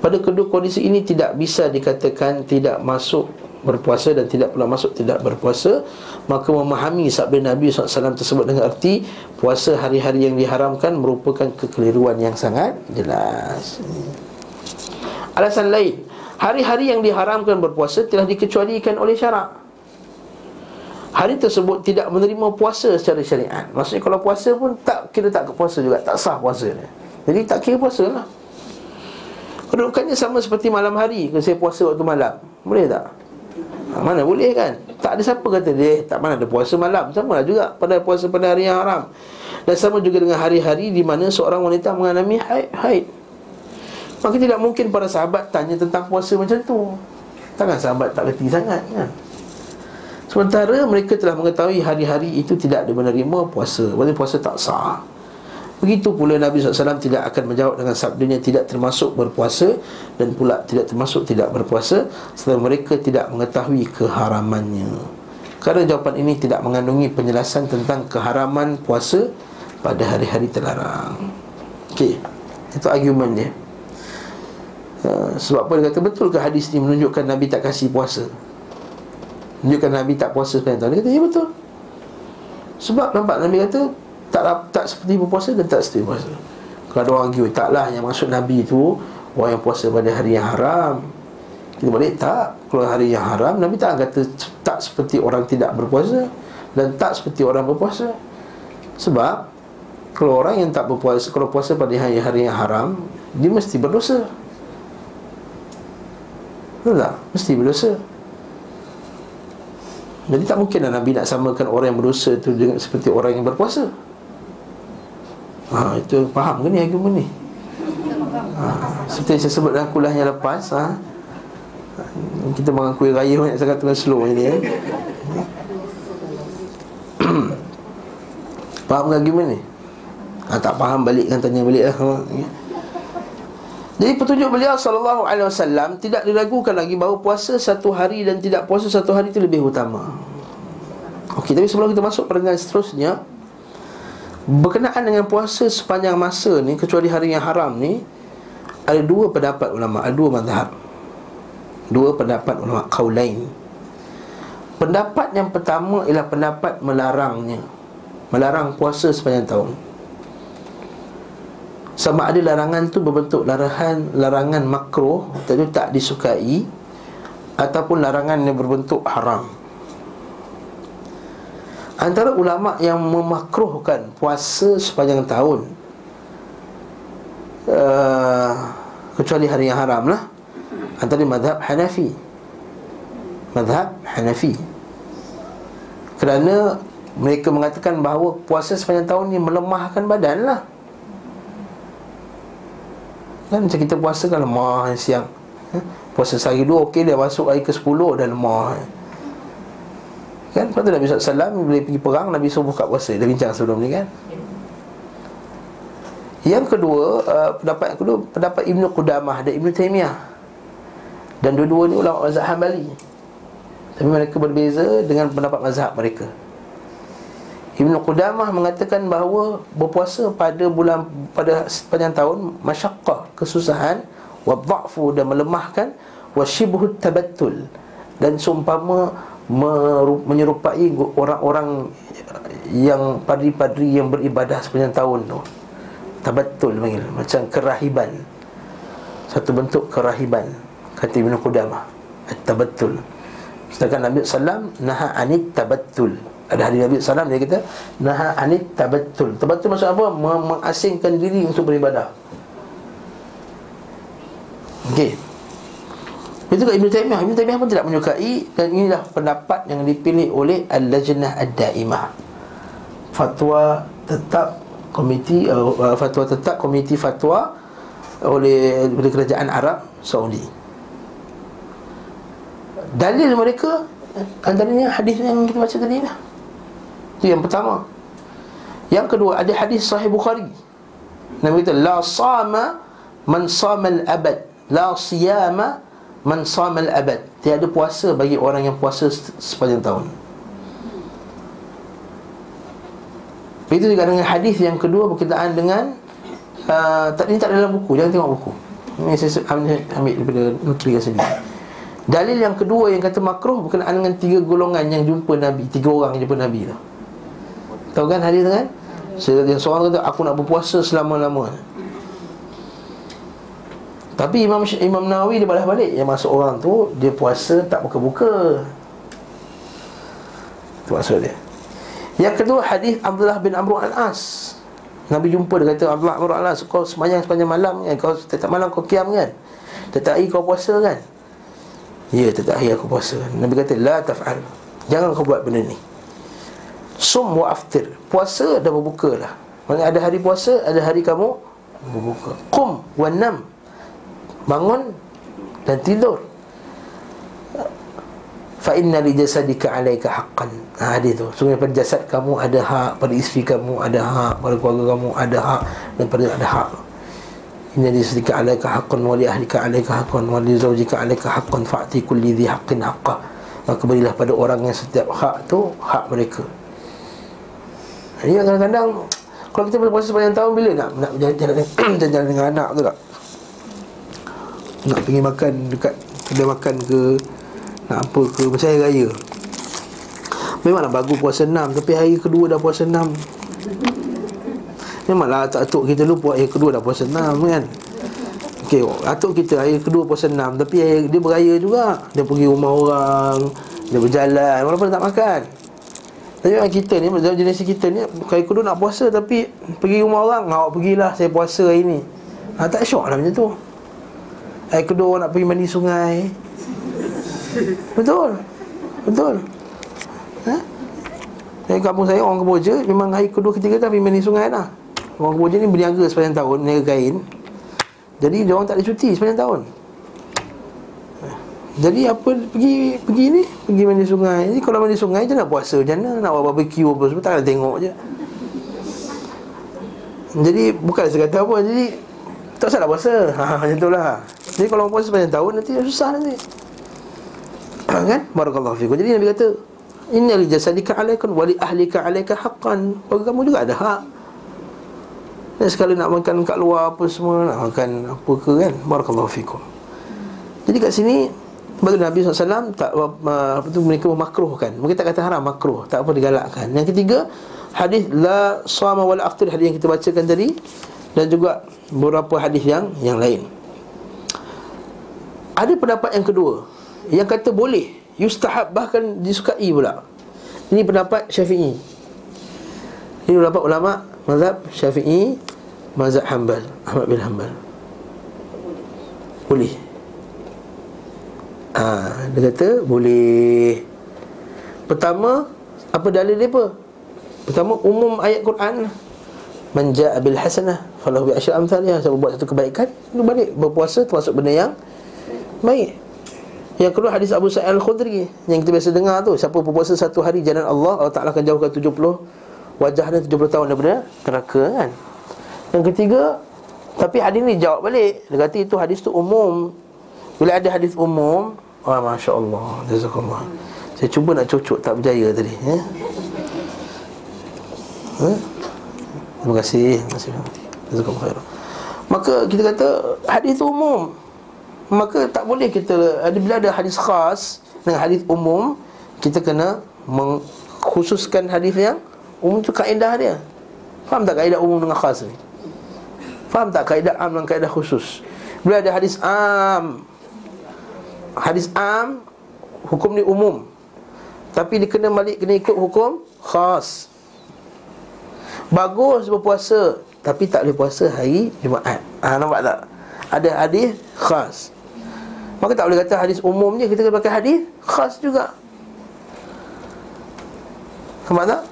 Pada kedua kondisi ini tidak bisa dikatakan tidak masuk berpuasa dan tidak pula masuk tidak berpuasa maka memahami sabda Nabi SAW tersebut dengan arti puasa hari-hari yang diharamkan merupakan kekeliruan yang sangat jelas. Alasan lain hari-hari yang diharamkan berpuasa telah dikecualikan oleh syarak. Hari tersebut tidak menerima puasa secara syariat. Maksudnya kalau puasa pun tak kira tak puasa juga Tak sah puasa dia Jadi tak kira puasa lah Kedudukannya sama seperti malam hari Kalau saya puasa waktu malam. Boleh tak? Mana boleh kan? Tak ada siapa kata dia Tak mana ada puasa malam Sama lah juga pada puasa pada hari yang haram Dan sama juga dengan hari-hari Di mana seorang wanita mengalami haid, haid. Maka tidak mungkin para sahabat Tanya tentang puasa macam tu Takkan sahabat tak kerti sangat kan? Sementara mereka telah mengetahui hari-hari itu tidak menerima puasa Maksudnya puasa tak sah Begitu pula Nabi SAW tidak akan menjawab dengan sabdanya tidak termasuk berpuasa Dan pula tidak termasuk tidak berpuasa Setelah mereka tidak mengetahui keharamannya. Kerana jawapan ini tidak mengandungi penjelasan tentang keharaman puasa Pada hari-hari terlarang. Okey, itu argument dia. Uh, Sebab apa dia kata betul ke hadis ini menunjukkan Nabi tak kasih puasa? Menunjukkan Nabi tak puasa sepanjang tahun. Dia kata, ya betul. Sebab nampak Nabi kata Tak tak seperti berpuasa dan tak seperti puasa Kalau ada orang argue Taklah yang maksud Nabi itu Orang yang puasa pada hari yang haram. Kita balik tak. Kalau hari yang haram Nabi tak kata Tak seperti orang tidak berpuasa Dan tak seperti orang berpuasa. Sebab Kalau orang yang tak berpuasa Kalau puasa pada hari-hari yang haram Dia mesti berdosa. Betul tak? Mesti berdosa. Jadi tak mungkinlah Nabi nak samakan orang yang berdosa itu dengan seperti orang yang berpuasa. Ha, itu faham ke ni argument ni? Ha, seperti saya sebut dalam kuliah yang lepas ha, Kita kuih raya banyak sangat tengah slow ni eh. Faham ke argument ni? Ha, tak faham balik kan tanya balik lah Jadi petunjuk beliau sallallahu alaihi wasallam tidak diragukan lagi bahawa puasa satu hari dan tidak puasa satu hari itu lebih utama. Okey, tapi sebelum kita masuk perenggan seterusnya, berkenaan dengan puasa sepanjang masa ni kecuali hari yang haram ni ada dua pendapat ulama, ada dua mazhab. Dua pendapat ulama qaulain. Pendapat yang pertama ialah pendapat melarangnya. Melarang puasa sepanjang tahun. Sama ada larangan tu berbentuk larangan larangan makruh, tentu tak disukai ataupun larangan yang berbentuk haram. Antara ulama yang memakruhkan puasa sepanjang tahun uh, Kecuali hari yang haram lah Antara madhab Hanafi. Madhab Hanafi. Kerana Mereka mengatakan bahawa puasa sepanjang tahun ni melemahkan badan lah. Kan macam kita puasa kan lemah siang. Ha? Puasa sehari dua okey dia masuk hari ke sepuluh dah lemah Kan? Lepas tu Nabi SAW bila pergi perang Nabi suruh buka puasa. Dia bincang sebelum ni kan? Yang kedua uh, Pendapat yang kedua Pendapat Ibn Qudamah dan Ibn Taymiyah Dan dua-dua ni ulama mazhab Hanbali. Tapi mereka berbeza dengan pendapat mazhab mereka. Ibn Qudamah mengatakan bahawa berpuasa pada bulan pada sepanjang tahun masyaqqah kesusahan wa dha'fu dan melemahkan wa shibhu tabattul. Dan seumpama menyerupai orang-orang yang padri-padri yang beribadah sepanjang tahun. Tu tabattul panggil macam kerahiban. Satu bentuk kerahiban kata Ibn Qudamah. Tabattul sedangkan Nabi sallam naha anit tabattul ada hadis Nabi SAW dia kata Naha anit tabattul Tabattul maksud apa? Mengasingkan diri untuk beribadah. Okey Itu kat Ibn Taymiyah. Ibn Taymiyah pun tidak menyukai Dan inilah pendapat yang dipilih oleh Al-Lajnah Ad-Daimah. Fatwa tetap Komiti uh, Fatwa tetap Komiti Fatwa Oleh Kerajaan Arab Saudi. Dalil mereka Antaranya hadis yang kita baca tadi lah. Itu yang pertama. Yang kedua ada hadis sahih Bukhari. Nabi kata La sama man sama al-abad La siyama man sama al-abad Tiada puasa bagi orang yang puasa sepanjang tahun. Itu juga dengan hadis yang kedua berkaitan dengan uh, tak, Ini tak dalam buku, jangan tengok buku. Ini saya ambil, ambil daripada nutri sini. Dalil yang kedua yang kata makruh berkenaan dengan tiga golongan yang jumpa Nabi. Tiga orang yang jumpa Nabi tu. Tahu kan hadis tu kan? Seorang kata aku nak berpuasa selama-lamanya. Tapi Imam Imam Nawawi dia balas balik yang masuk orang tu dia puasa tak buka-buka. Itu maksud dia. Yang kedua hadis Abdullah bin Amr al-As. Nabi jumpa dia kata Abdullah bin Amr al-As kau semayang sepanjang malam kan kau tetap malam kau kiam kan? Tetap hari kau puasa kan? Ya tetap hari aku puasa. Nabi kata la taf'al. Jangan kau buat benda ni. Sum wa aftir Puasa dan berbuka lah Maksudnya ada hari puasa, ada hari kamu berbuka Qum wa nam Bangun dan tidur. Fa inna li jasadika alaika haqqan. Ha, Hadis tu. Sungguh pada jasad kamu ada hak Pada isteri kamu ada hak Pada keluarga kamu ada hak Dan pada ada hak. Inna li jasadika alaika haqqan Wa li ahlika alaika haqqan Wa li zawjika alaika haqqan Fa'ti kulli dhi haqqin haqqa. Maka berilah pada orang yang setiap hak tu Hak mereka. Jadi kadang-kadang Kalau kita berpuasa sepanjang tahun Bila nak nak jalan, jalan dengan anak tu tak Nak pergi makan dekat Kedai makan ke Nak apa ke Macam hari raya. Memanglah bagus puasa enam Tapi hari kedua dah puasa enam. Memanglah atuk kita lupa Hari kedua dah puasa enam kan? Okey, atuk kita hari kedua puasa enam Tapi hari, dia beraya juga. Dia pergi rumah orang Dia berjalan Walaupun tak makan. Tapi orang kita ni Dalam jenis kita ni Kali kedua nak puasa Tapi Pergi rumah orang Awak pergilah Saya puasa hari ni. Ha, Tak syok lah macam tu Hari kedua nak pergi mandi sungai Betul Betul ha? Dari kampung saya Orang Keboja Memang hari kedua ketiga kan Pergi mandi sungai lah Orang Keboja ni berniaga sepanjang tahun Berniaga kain Jadi dia orang tak ada cuti sepanjang tahun jadi apa pergi pergi ni pergi mandi sungai. Jadi kalau mandi sungai je nak puasa mana? Nak buat barbecue apa semua tak tengok je. Jadi bukan saya kata apa jadi tak nak puasa. Ha macam itulah. Jadi kalau puasa sepanjang tahun nanti susah nanti. kan? Barakallahu fikum. Jadi Nabi kata Inna li jasadika alaikum wa li ahlika alaika haqqan. Bagi kamu juga ada hak. Dan sekali nak makan kat luar apa semua nak makan apa ke kan? Barakallahu fikum. Jadi kat sini Baru Nabi SAW tak apa tu mereka memakruhkan. Mungkin tak kata haram makruh, tak apa digalakkan. Yang ketiga, hadis la sama wal aftir hadis yang kita bacakan tadi dan juga beberapa hadis yang yang lain. Ada pendapat yang kedua yang kata boleh yustahab bahkan disukai pula. Ini pendapat Syafi'i. Ini pendapat ulama mazhab Syafi'i, mazhab Hanbal, Ahmad bin Hanbal. Boleh ha, Dia kata boleh Pertama Apa dalil dia apa? Pertama umum ayat Quran Man ja'a bil hasanah falahu bi asyri amsalha. Siapa buat satu kebaikan, dia balik berpuasa termasuk benda yang baik. Yang kedua hadis Abu Sa'id Al-Khudri yang kita biasa dengar tu, siapa berpuasa satu hari jalan Allah, Allah Taala akan jauhkan 70 wajahnya 70 tahun daripada neraka kan. Yang ketiga, tapi hadis ni jawab balik. Dia kata itu hadis tu umum. Bila ada hadis umum, oh masya-Allah, jazakallah. Saya cuba nak cocok tak berjaya tadi, ya. Eh? Terima kasih. Terima kasih. Maka kita kata hadis itu umum. Maka tak boleh kita ada bila ada hadis khas dengan hadis umum, kita kena mengkhususkan hadis yang umum itu kaedah dia. Faham tak kaedah umum dengan khas ni? Faham tak kaedah am dan kaedah khusus? Bila ada hadis am Hadis am Hukum ni umum Tapi dia kena balik Kena ikut hukum khas Bagus berpuasa Tapi tak boleh puasa hari Jumaat ha, Nampak tak? Ada hadis khas Maka tak boleh kata hadis umum je Kita kena pakai hadis khas juga. Tak?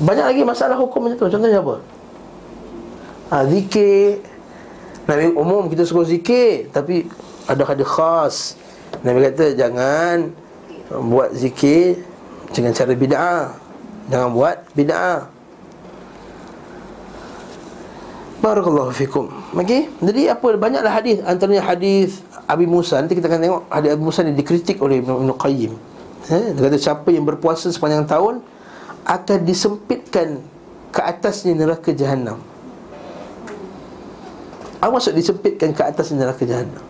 Banyak lagi masalah hukum macam tu. Contohnya apa? Ha, zikir. Nabi umum kita suruh zikir Tapi ada hadis khas. Nabi kata jangan Buat zikir Dengan cara bid'ah. Jangan buat bid'ah Barakallahu fikum. Okey? Jadi apa Banyaklah hadis. Antaranya hadis Abi Musa. Nanti kita akan tengok Hadis Abi Musa ni dikritik oleh Ibn Qayyim. Eh? Dia kata siapa yang berpuasa sepanjang tahun Akan disempitkan Ke atasnya neraka jahannam. Apa maksud disempitkan ke atas neraka jahannam?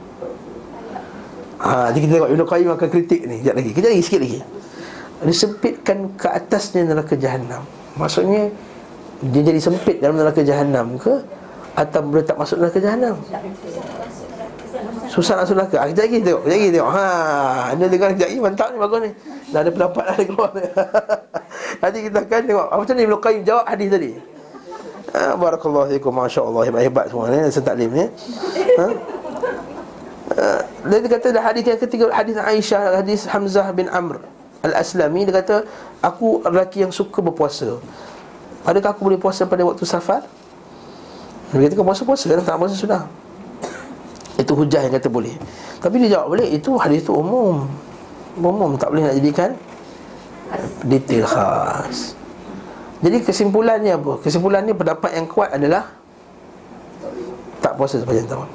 Ha, jadi kita tengok Ibn Qayyim akan kritik ni. Sekejap lagi, kejap lagi, sikit lagi. Disempitkan ke atasnya neraka jahanam. Maksudnya dia jadi sempit dalam neraka jahanam ke atau boleh tak masuk neraka jahanam? Susah nak masuk neraka. Ah, kejap lagi tengok, kejap lagi tengok. Ha, anda dengar kejap lagi mantap ni bagus ni. Dah ada pendapat dah keluar. Nanti kita akan tengok apa macam ni Ibn Qayyim jawab hadis tadi. Ha, barakallahu fiikum masya-Allah hebat-hebat semua ni saya taklim ni. Ha? Uh, dia kata dah hadis yang ketiga hadis Aisyah hadis Hamzah bin Amr Al-Aslami dia kata Aku lelaki yang suka berpuasa Adakah aku boleh puasa pada waktu safar? Kata kau puasa-puasa kan? Tak puasa sudah. Itu hujah yang kata boleh. Tapi dia jawab boleh Itu hadis itu umum. Umum tak boleh nak jadikan Detail khas. Jadi kesimpulannya apa? Kesimpulannya pendapat yang kuat adalah Tak puasa sepanjang tahun.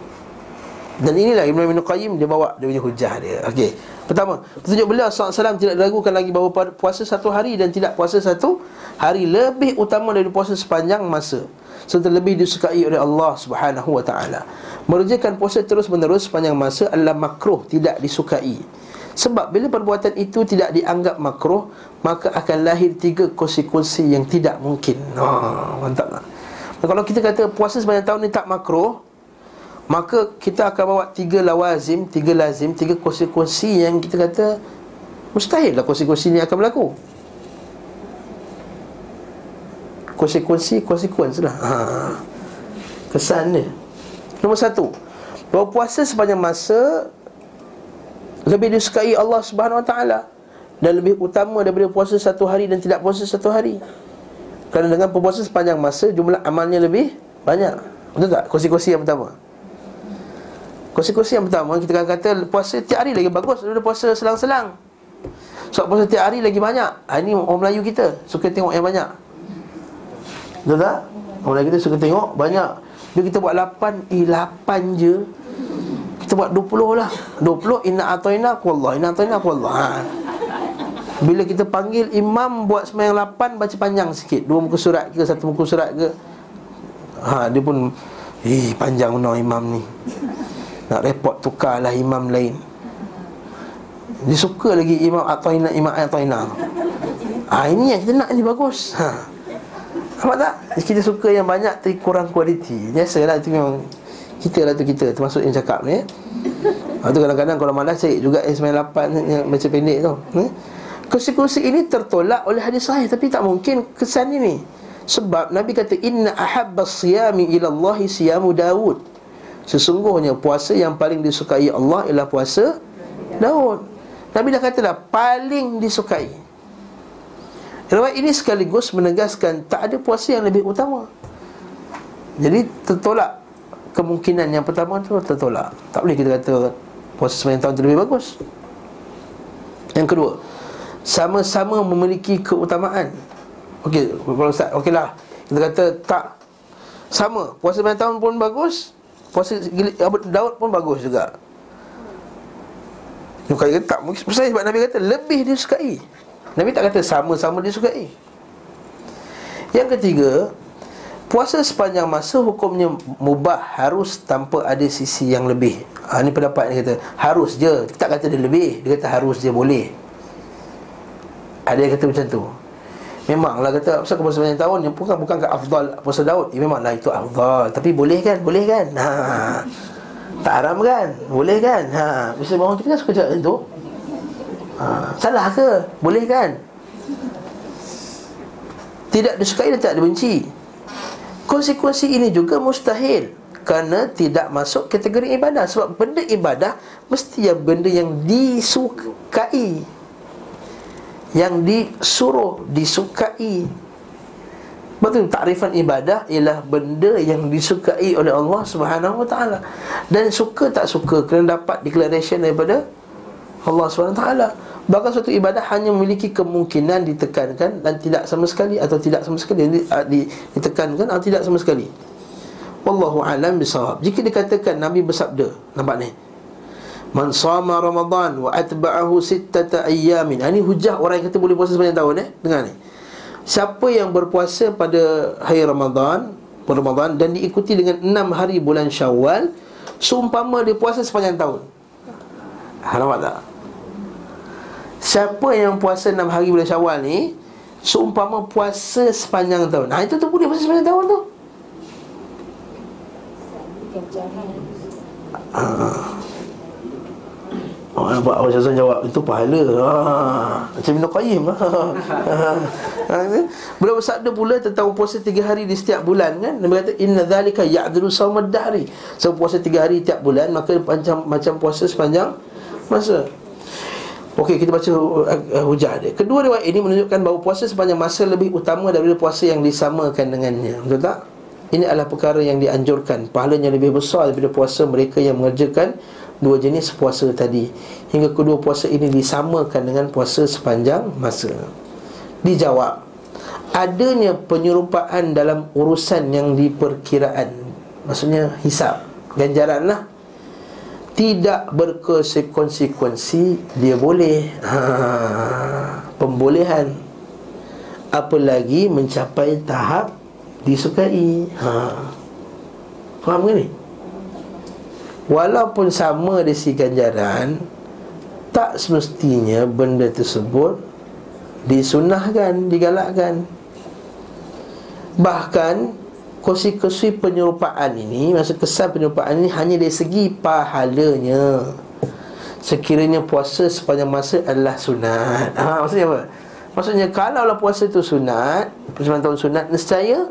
Dan inilah Ibn Ibn Qayyim Dia bawa dia punya hujah dia. Okey Pertama, petunjuk beliau SAW tidak diragukan lagi bahawa puasa satu hari dan tidak puasa satu hari lebih utama dari puasa sepanjang masa serta lebih disukai oleh Allah Subhanahu wa taala. Merujukkan puasa terus-menerus sepanjang masa adalah makruh, tidak disukai. Sebab bila perbuatan itu tidak dianggap makruh, maka akan lahir tiga konsekuensi yang tidak mungkin. Oh, mantap tak? Kalau kita kata puasa sepanjang tahun ni tak makruh, Maka kita akan bawa tiga lawazim Tiga lazim, tiga konsekuensi yang kita kata Mustahil lah konsekuensi ini akan berlaku. Konsekuensi, konsekuensi lah. Ha. Kesan dia. Nombor satu Bahawa puasa sepanjang masa Lebih disukai Allah Subhanahu Wa Taala Dan lebih utama daripada puasa satu hari dan tidak puasa satu hari. Kerana dengan puasa sepanjang masa Jumlah amalnya lebih banyak. Betul tak? Konsekuensi yang pertama Konsekuensi yang pertama Kita akan kata puasa tiap hari lagi bagus Daripada puasa selang-selang. Sebab puasa tiap hari lagi banyak. Ha, Ini orang Melayu kita Suka tengok yang banyak. Betul tak? Orang Melayu kita suka tengok banyak. Bila kita buat 8 Eh 8 je Kita buat 20 lah. 20 Inna atoina kuallah Inna atoina kuallah ha. Bila kita panggil imam Buat semayang 8 Baca panjang sikit. Dua muka surat ke Satu muka surat ke. Ha, dia pun Eh panjang benar imam ni nak repot tukarlah imam lain. Dia suka lagi imam Atoina Imam Atoina Ah ha, ini yang kita nak ni bagus. Ha. Nampak tak? Kita suka yang banyak Tapi kurang kualiti. Biasalah itu memang Kita lah tu kita Termasuk yang cakap ni Lepas tu kadang-kadang kalau malas cari juga S98 yang macam pendek tu hmm? Konsekuensi ini tertolak oleh hadis sahih Tapi tak mungkin kesan ini. Sebab Nabi kata Inna ahabba siyami ilallahi siyamu Dawud Sesungguhnya puasa yang paling disukai Allah ialah puasa Daud Nabi dah kata dah paling disukai Riwayat ini sekaligus menegaskan tak ada puasa yang lebih utama. Jadi tertolak kemungkinan yang pertama tu tertolak. Tak boleh kita kata puasa sepanjang tahun tu lebih bagus. Yang kedua, sama-sama memiliki keutamaan. Okey, kalau Ustaz, okeylah. Kita kata tak sama, puasa sepanjang tahun pun bagus, puasa Daud pun bagus juga. Bukan kata tak mungkin saya sebab Nabi kata lebih disukai. Nabi tak kata sama-sama disukai. Yang ketiga, puasa sepanjang masa hukumnya mubah harus tanpa ada sisi yang lebih. Ha, ini pendapat dia kata harus je. Kita tak kata dia lebih, dia kata harus je boleh. Ada yang kata macam tu. Memanglah kata Pasal puasa sepanjang tahun? Yang bukan bukan ke afdal Puasa Daud. Ya, Memanglah itu afdal. Tapi boleh kan? Boleh kan? Ha. Tak haram kan? Boleh kan? Ha. Bisa bangun tu kan? Suka cakap itu ha. Salah ke? Boleh kan? Tidak disukai dan tidak dibenci. Konsekuensi ini juga mustahil Kerana tidak masuk kategori ibadah. Sebab benda ibadah Mesti yang benda yang disukai yang disuruh disukai Betul takrifan ibadah ialah benda yang disukai oleh Allah Subhanahu wa taala. Dan suka tak suka kena dapat declaration daripada Allah Subhanahu wa taala. Bahkan suatu ibadah hanya memiliki kemungkinan ditekankan dan tidak sama sekali atau tidak sama sekali ditekankan atau tidak sama sekali. Wallahu alam bisawab. Jika dikatakan Nabi bersabda, nampak ni? Man sama Ramadan wa atba'ahu sittata ayyamin. Ini hujah orang yang kata boleh puasa sepanjang tahun eh. Dengar ni. Siapa yang berpuasa pada hari Ramadan, Ramadan dan diikuti dengan enam hari bulan Syawal, seumpama dia puasa sepanjang tahun. Ha, nampak tak? Siapa yang puasa enam hari bulan Syawal ni, seumpama puasa sepanjang tahun. Ha, itu tu boleh puasa sepanjang tahun tu. Ha. Nampak Abang Syazwan jawab Itu pahala ha. Macam Ibn Qayyim ha. ha. Beliau bersabda pula Tentang puasa tiga hari di setiap bulan kan Nabi kata Inna dhalika ya'adlu sawmad dahri So puasa tiga hari tiap bulan Maka macam, macam puasa sepanjang Masa Okey kita baca uh, hujah dia Kedua riwayat ini menunjukkan bahawa puasa sepanjang masa Lebih utama daripada puasa yang disamakan dengannya Betul tak? Ini adalah perkara yang dianjurkan Pahalanya lebih besar daripada puasa mereka yang mengerjakan dua jenis puasa tadi. Hingga kedua puasa ini disamakan dengan puasa sepanjang masa. Dijawab adanya penyerupaan dalam urusan yang diperkiraan. Maksudnya hisap ganjaran lah tidak berkonsekuensi dia boleh. Ha, pembolehan. Apalagi mencapai tahap disukai. Ha. faham ke ni? Walaupun sama di si ganjaran Tak semestinya benda tersebut Disunahkan, digalakkan. Bahkan Kosi-kosi penyerupaan ini Masa kesan penyerupaan ini Hanya dari segi pahalanya. Sekiranya puasa sepanjang masa adalah sunat. Ha, Maksudnya apa? Maksudnya kalau lah puasa itu sunat Persembilan tahun sunat Nescaya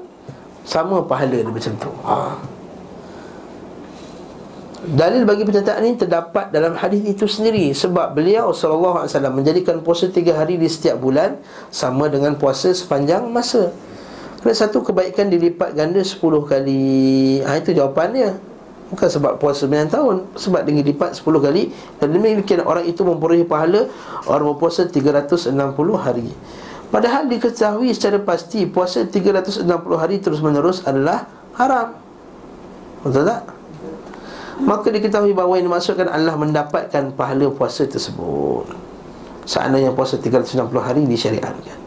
Sama pahala dia macam tu. Haa Dalil bagi pernyataan ini terdapat dalam hadis itu sendiri sebab beliau sallallahu alaihi wasallam menjadikan puasa tiga hari di setiap bulan sama dengan puasa sepanjang masa. Kerana satu kebaikan dilipat ganda sepuluh kali. Ha, itu jawapan dia. Bukan sebab puasa 9 tahun Sebab dengan lipat 10 kali Dan demikian orang itu memperoleh pahala Orang berpuasa 360 hari Padahal diketahui secara pasti Puasa 360 hari terus menerus adalah haram Betul tak? Maka diketahui bahawa yang dimaksudkan adalah mendapatkan pahala puasa tersebut. Seandainya puasa 360 hari disyariatkan.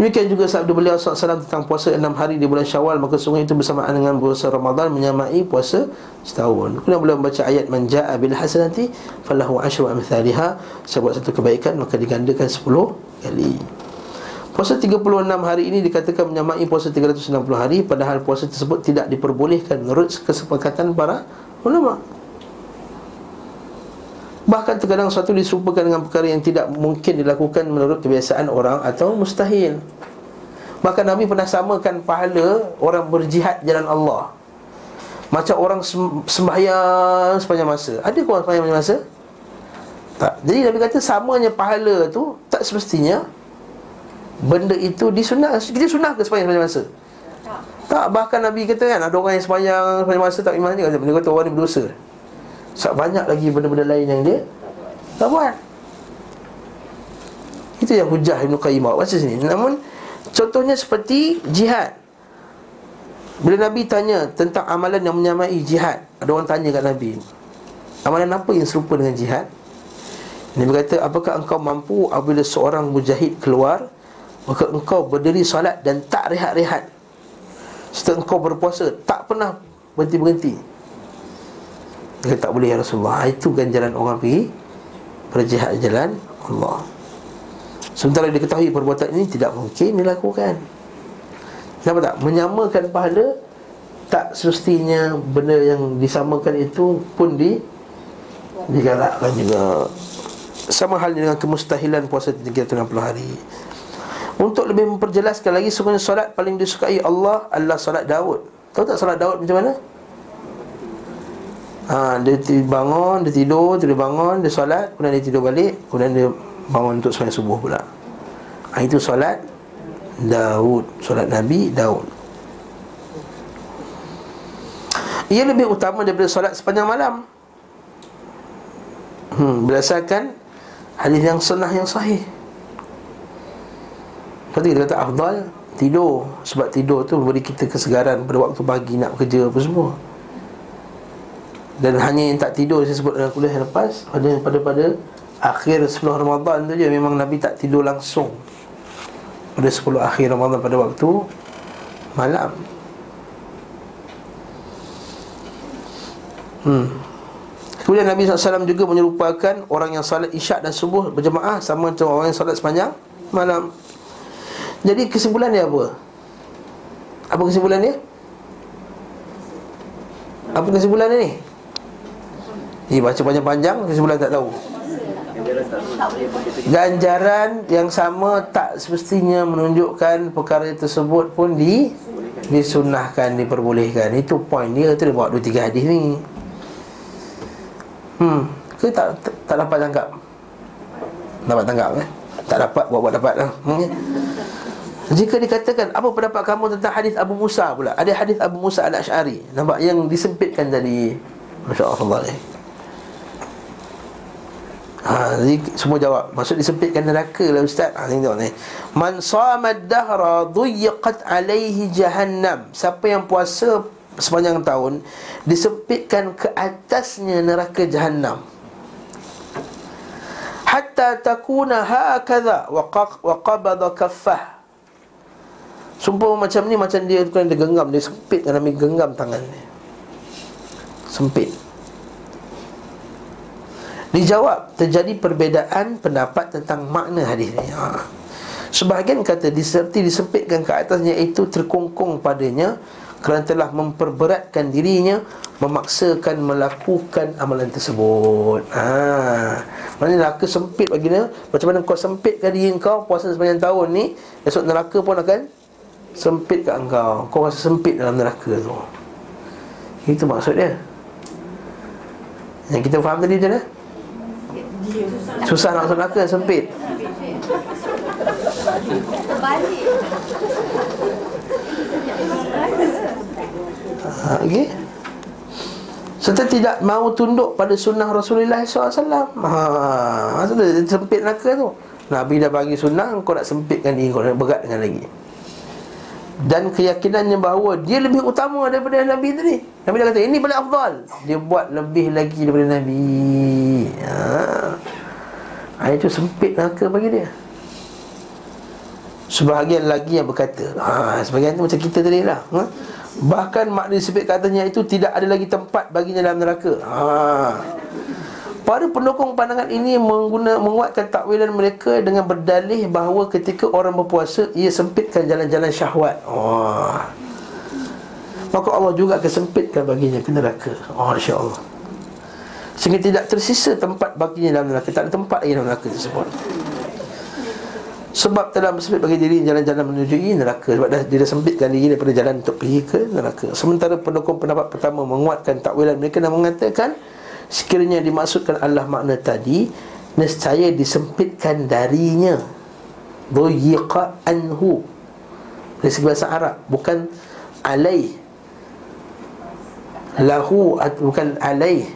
Demikian juga sabda beliau SAW tentang puasa 6 hari di bulan syawal Maka sungguh itu bersamaan dengan puasa Ramadan Menyamai puasa setahun. Kemudian beliau membaca ayat Manja'a bil hasanati Falahu ashru amthaliha. Sebuah satu kebaikan maka digandakan 10 kali. Puasa 36 hari ini dikatakan menyamai puasa 360 hari Padahal puasa tersebut tidak diperbolehkan Menurut kesepakatan para ulama. Bahkan terkadang suatu diserupakan dengan perkara yang tidak mungkin dilakukan menurut kebiasaan orang atau mustahil. Bahkan Nabi pernah samakan pahala orang berjihad jalan Allah. Macam orang sembahyang sepanjang masa. Ada orang sembahyang sepanjang masa? Tak. Jadi Nabi kata samanya pahala tu tak semestinya Benda itu disunah. Kita sunah ke sepanjang masa? Tak, bahkan Nabi kata kan Ada orang yang sepanjang sepanjang masa tak iman juga. Dia kata orang ni berdosa. Sebab banyak lagi benda-benda lain yang dia Tak buat. Itu yang hujah Ibn Qayyim Baca sini. Namun Contohnya seperti jihad. Bila Nabi tanya tentang amalan yang menyamai jihad Ada orang tanya kat Nabi Amalan apa yang serupa dengan jihad? Nabi kata, apakah engkau mampu apabila seorang mujahid keluar Maka engkau berdiri salat dan tak rehat-rehat Serta engkau berpuasa Tak pernah berhenti-berhenti. Dia tak boleh ya Rasulullah. Itu ganjaran orang pergi Berjihad jalan Allah. Sementara dia ketahui perbuatan ini Tidak mungkin dilakukan. Kenapa tak? Menyamakan pahala Tak semestinya benda yang disamakan itu pun di Digalakkan juga. Sama halnya dengan kemustahilan puasa 360 hari untuk lebih memperjelaskan lagi Sebenarnya solat paling disukai Allah adalah solat Daud. Tahu tak solat Daud macam mana? Ha, dia bangun, dia tidur, dia bangun, dia solat Kemudian dia tidur balik Kemudian dia bangun untuk solat subuh pula. Ha, Itu solat Daud. Solat Nabi Daud. Ia lebih utama daripada solat sepanjang malam. Hmm, Berdasarkan Hadis yang sunnah yang sahih Lepas kita kata afdal Tidur. Sebab tidur tu memberi kita kesegaran Pada waktu pagi nak kerja apa semua. Dan hanya yang tak tidur Saya sebut dalam kuliah yang lepas Pada pada, pada akhir 10 Ramadan tu je Memang Nabi tak tidur langsung. Pada 10 akhir Ramadan pada waktu Malam. Hmm. Kemudian Nabi SAW juga menyerupakan Orang yang salat isyak dan subuh berjemaah Sama macam orang yang salat sepanjang malam jadi kesimpulan dia apa? Apa kesimpulan dia? Apa kesimpulan dia ni? Ni baca panjang-panjang kesimpulan tak tahu. Ganjaran yang sama tak semestinya menunjukkan perkara tersebut pun di disunahkan, diperbolehkan. Itu point dia tu dia bawa 2 3 hadis ni. Hmm, ke tak tak, tak dapat tangkap? Dapat tangkap eh? Tak dapat buat-buat dapat lah. Hmm. Jika dikatakan apa pendapat kamu tentang hadis Abu Musa pula? Ada hadis Abu Musa Al-Asy'ari. Nampak yang disempitkan tadi. Masya-Allah. Ha, jadi semua jawab. Maksud disempitkan neraka lah ustaz. Ha, tengok ni. Man sama ad-dahra dhuyiqat alaihi jahannam. Siapa yang puasa sepanjang tahun disempitkan ke atasnya neraka jahannam. Hatta takuna hakadha wa qabada kaffah. Sumpah macam ni macam dia kan dia genggam dia sempit kan ambil genggam tangan dia. Sempit. Dijawab terjadi perbezaan pendapat tentang makna hadis ni. Ha. Sebahagian kata diserti disempitkan ke atasnya itu terkongkong padanya kerana telah memperberatkan dirinya memaksakan melakukan amalan tersebut. Ha. Mana neraka sempit bagi dia. Macam mana kau sempitkan diri kau puasa sepanjang tahun ni, esok neraka pun akan Sempit kat engkau. Kau rasa sempit dalam neraka tu. Itu maksud dia. Yang kita faham tadi macam mana? Susah nak masuk neraka, sempit. Ha, Okay Serta tidak mahu tunduk pada sunnah Rasulullah SAW Haa Maksudnya sempit neraka tu. Nabi dah bagi sunnah Kau nak sempitkan diri kau Nak berat dengan lagi dan keyakinannya bahawa dia lebih utama daripada Nabi tadi. Nabi dah kata ini paling afdal. Dia buat lebih lagi daripada Nabi. Ha. itu sempit neraka bagi dia. Sebahagian lagi yang berkata, ha sebahagian tu macam kita tadi lah. Ha? Bahkan makna disebut katanya itu tidak ada lagi tempat baginya dalam neraka. Ha. Para pendukung pandangan ini mengguna, menguatkan takwilan mereka dengan berdalih bahawa ketika orang berpuasa ia sempitkan jalan-jalan syahwat. Oh. Maka Allah juga akan sempitkan baginya ke neraka. Oh, insya-Allah. Sehingga tidak tersisa tempat baginya dalam neraka. Tak ada tempat lagi dalam neraka tersebut. Sebab telah bersempit bagi diri jalan-jalan menuju neraka Sebab dah, dia dah sempitkan diri daripada jalan untuk pergi ke neraka Sementara pendukung pendapat pertama menguatkan takwilan mereka dan mengatakan Sekiranya dimaksudkan Allah makna tadi Nescaya disempitkan darinya. Duyiqa anhu. Dari segi bahasa Arab Bukan alaih. Lahu Bukan alaih.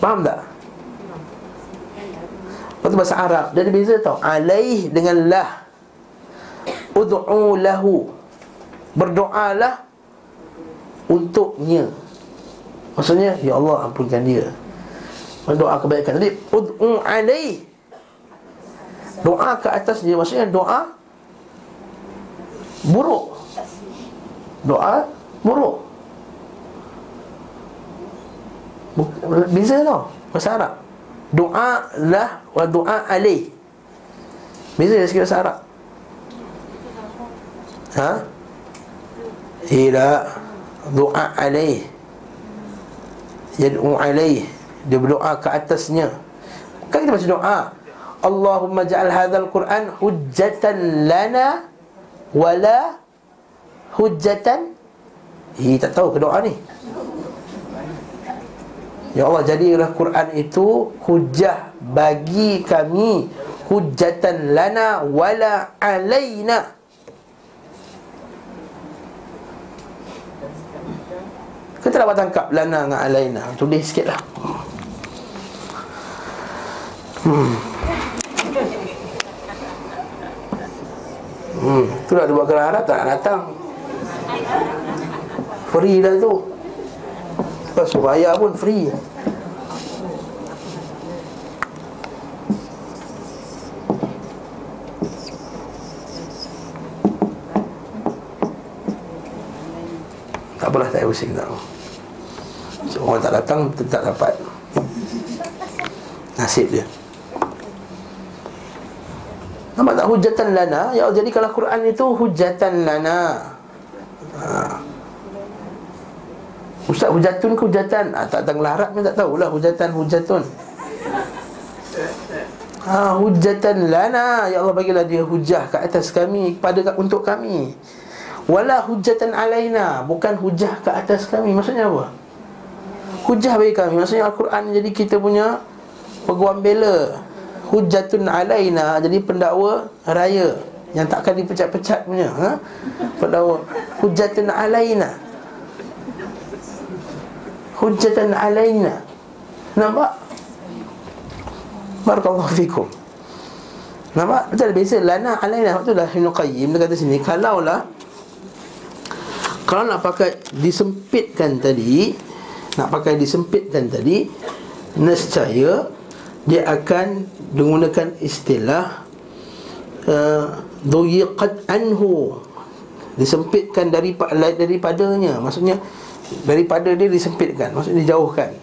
Faham tak? Itu bahasa Arab Dia ada beza tau. Alaih dengan lah. Udu'u lahu. Berdoalah Untuknya Maksudnya Ya Allah ampunkan dia. Doa kebaikan Jadi Udu'u alaih Doa ke atas dia Maksudnya doa Buruk. Doa Buruk. Beza tau Bahasa Arab. Doa lah Wa doa alaih Beza dari segi bahasa Arab? Ha? Tidak Doa alaih Yad'u alaih. Dia berdoa ke atasnya. Kan kita baca doa. Allahumma ja'al hadzal Quran hujjatan lana wala hujjatan. Hi tak tahu ke doa ni? Ya Allah jadilah Quran itu hujah bagi kami. Hujjatan lana wala alaina Kita dapat tangkap lana dengan alaina. Tulis sikit lah. Hmm. Hmm, tu dah buat kerana tak nak datang. Free dah tu. Lepas bayar pun free. Tak apalah tak pusing tak so, Orang tak datang tak dapat. Nasib dia. Nampak tak? Hujatan lana. Ya jadi kalau Quran itu hujatan lana. Ha. Ustaz hujatun ke hujatan ha, Tak tahu larat pun tak tahulah. Hujatan hujatun ha, Hujatan lana. Ya Allah bagilah dia hujah ke atas kami Kepada untuk kami. Wala hujatan alaina. Bukan hujah ke atas kami. Maksudnya apa? Hujah bagi kami. Maksudnya Al-Quran jadi kita punya Peguam bela. Hujjatun alaina jadi pendakwa raya. Yang takkan dipecat-pecat punya ha? pendakwa. Hujjatun alaina. Hujjatan alaina. Nampak? Barakallahu fikum. Nampak? Betul biasa? Lana alaina waktu dah Ibn Qayyim dia kata sini kalau lah kalau nak pakai disempitkan tadi nak pakai disempitkan tadi nescaya dia akan menggunakan istilah uh, duyiqat anhu. Disempitkan daripada daripadanya. Maksudnya daripada dia disempitkan maksudnya dijauhkan.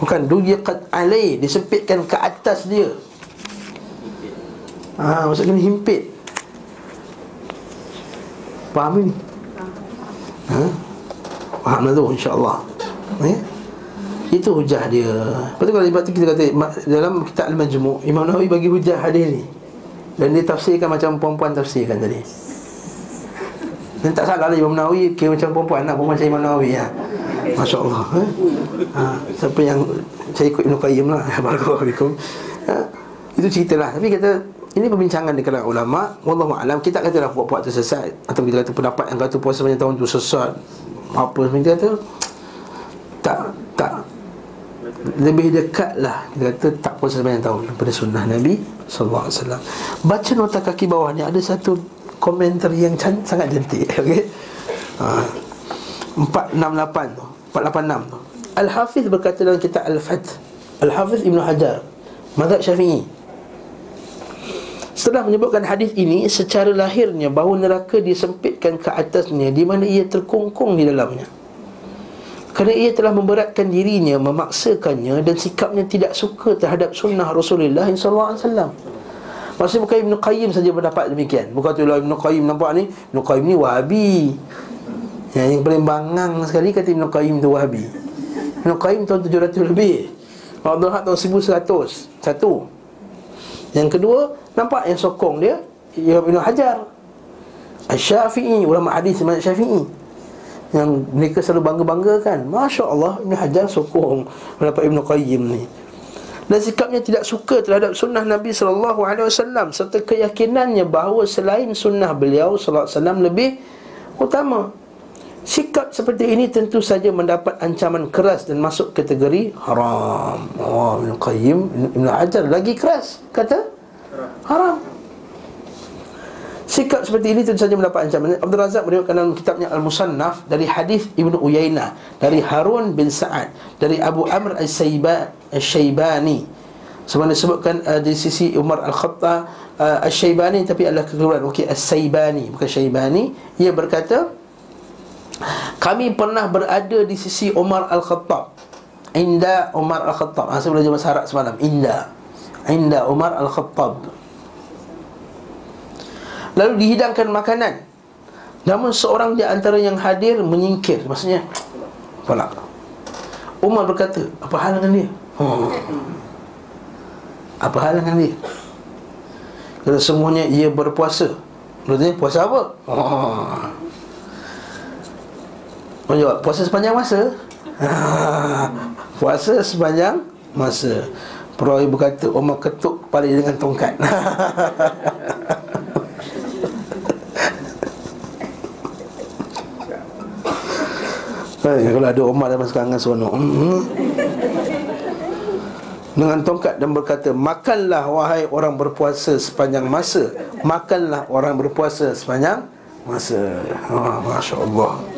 Bukan duyiqat alai disempitkan ke atas dia. Ha maksudnya himpit faham ni ha faham tu? Insyaallah. Eh? Itu hujah dia. Lepas tu kalau sebab tu kita kata Dalam kitab Al-Majmu' Imam Nawawi bagi hujah hadis ni. Dan dia tafsirkan macam perempuan tafsirkan tadi. Dan tak salah lah Imam Nawawi Kira macam perempuan nak macam Imam Nawawi ya. Masya Allah eh? ha, Siapa yang Saya ikut Ibn Qayyim lah. Barakallahu ha, Itu cerita lah Tapi kata ini perbincangan di kalangan ulama Wallahu'alam Kita kata lah puak-puak tersesat Atau kita kata pendapat yang kata puasa banyak tahun tu sesat Apa sebenarnya kata Tak Tak lebih dekatlah kita kata tak puasa sebanyak tahun daripada sunnah Nabi wasallam. Baca nota kaki bawah ni ada satu komentar yang can- sangat cantik okey. Ha. 468 tu, 486 tu. Al-Hafiz berkata dalam kitab Al-Fath. Al-Hafiz Ibn Hajar, mazhab Syafi'i. Setelah menyebutkan hadis ini secara lahirnya bahawa neraka disempitkan ke atasnya di mana ia terkungkung di dalamnya. Kerana ia telah memberatkan dirinya Memaksakannya Dan sikapnya tidak suka terhadap sunnah Rasulullah SAW Maksudnya bukan Ibn Qayyim saja berdapat demikian. Bukan tu lah Ibn Qayyim nampak ni Ibn Qayyim ni Wahabi. Yang, yang paling bangang sekali kata Ibn Qayyim tu Wahabi. Ibn Qayyim tahun 700 lebih. Abdul Haq tahun 1100 Satu Yang kedua Nampak yang sokong dia Ibn Hajar. Al-Syafi'i Ulama hadis Imam Syafi'i yang mereka selalu bangga-banggakan. Masya Allah Ibn Hajar sokong mendapat Ibn Qayyim ni. Dan sikapnya tidak suka terhadap sunnah Nabi wasallam serta keyakinannya bahawa selain sunnah beliau wasallam lebih utama. Sikap seperti ini tentu saja mendapat ancaman keras dan masuk kategori haram. Oh, Ibn Qayyim, Ibn Hajar lagi keras kata haram. Sikap seperti ini tentu saja mendapat ancaman. Abdul Razak meriwayatkan dalam kitabnya Al-Musannaf dari hadis Ibnu Uyainah dari Harun bin Sa'ad dari Abu Amr Al-Shaybani. Sebagaimana disebutkan uh, di sisi Umar Al-Khattab uh, Al-Shaybani tapi adalah kekeluaran okey Al-Saybani bukan Shaybani ia berkata kami pernah berada di sisi Umar Al-Khattab Inda Umar Al-Khattab ha, Saya belajar bahasa Arab semalam Inda Inda Umar Al-Khattab Lalu dihidangkan makanan Namun seorang di antara yang hadir menyingkir Maksudnya Tolak Umar berkata Apa hal dengan dia? Hmm. Apa hal dengan dia? Kata semuanya ia berpuasa Maksudnya puasa apa? Hmm. Orang jawab, puasa sepanjang masa? puasa sepanjang masa. Perawi berkata, Umar ketuk kepala dengan tongkat. Hai, kalau ada Umar dalam sekarang seronok. Hmm. Dengan tongkat dan berkata Makanlah wahai orang berpuasa sepanjang masa. Makanlah orang berpuasa sepanjang masa. Oh, Masya Allah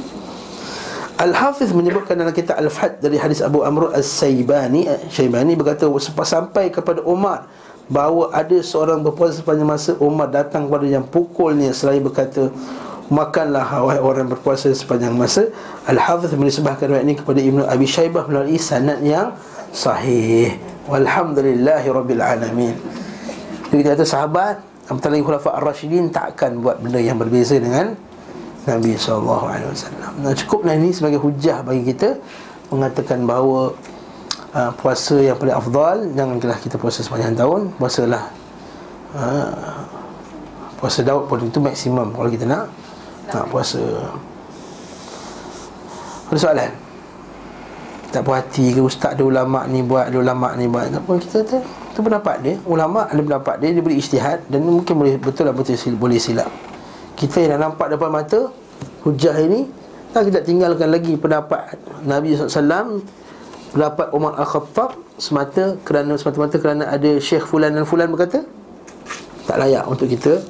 Al-Hafiz menyebutkan dalam kitab Al-Fath dari hadis Abu Amr As-Saybani Syaibani berkata sampai kepada Umar bahawa ada seorang berpuasa sepanjang masa Umar datang kepada yang pukulnya selain berkata makanlah wahai orang berpuasa sepanjang masa. Al-Hafiz menisbahkan riwayat ini kepada Ibnu Abi Syaibah melalui sanad yang sahih. Walhamdulillahi rabbil alamin. Kita kata sahabat apatah lagi khulafa ar-rasyidin tak akan buat benda yang berbeza dengan Nabi SAW Nah cukuplah ini sebagai hujah bagi kita Mengatakan bahawa uh, Puasa yang paling afdal Janganlah kita puasa sepanjang tahun Puasalah uh, Puasa Daud pun itu maksimum Kalau kita nak Nak puasa. Ada soalan? Tak puas hati ke ustaz ada ulama' ni buat Ada ulama' ni buat? Tak pun kita tu Itu pendapat dia. Ulama' ada pendapat dia Dia beri isytihad Dan mungkin boleh betul lah betul boleh silap kita yang nampak depan mata hujah ini tak kita tinggalkan lagi pendapat Nabi SAW pendapat Umar Al-Khattab semata kerana semata-mata kerana ada Syekh Fulan dan Fulan berkata tak layak untuk kita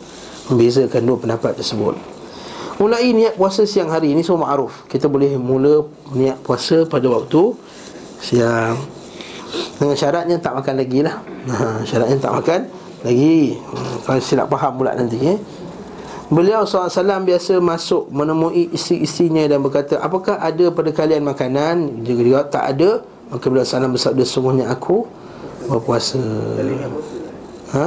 membezakan dua pendapat tersebut. Mulai niat puasa siang hari ini semua ma'ruf. Kita boleh mula niat puasa pada waktu siang. Dengan syaratnya tak makan lagi lah. Ha, syaratnya tak makan lagi. Hmm, kalau silap faham pula nanti eh Beliau SAW biasa masuk menemui isteri-isterinya dan berkata Apakah ada pada kalian makanan? Jika dia tak ada Maka beliau SAW bersabda Sungguhnya aku berpuasa Ha?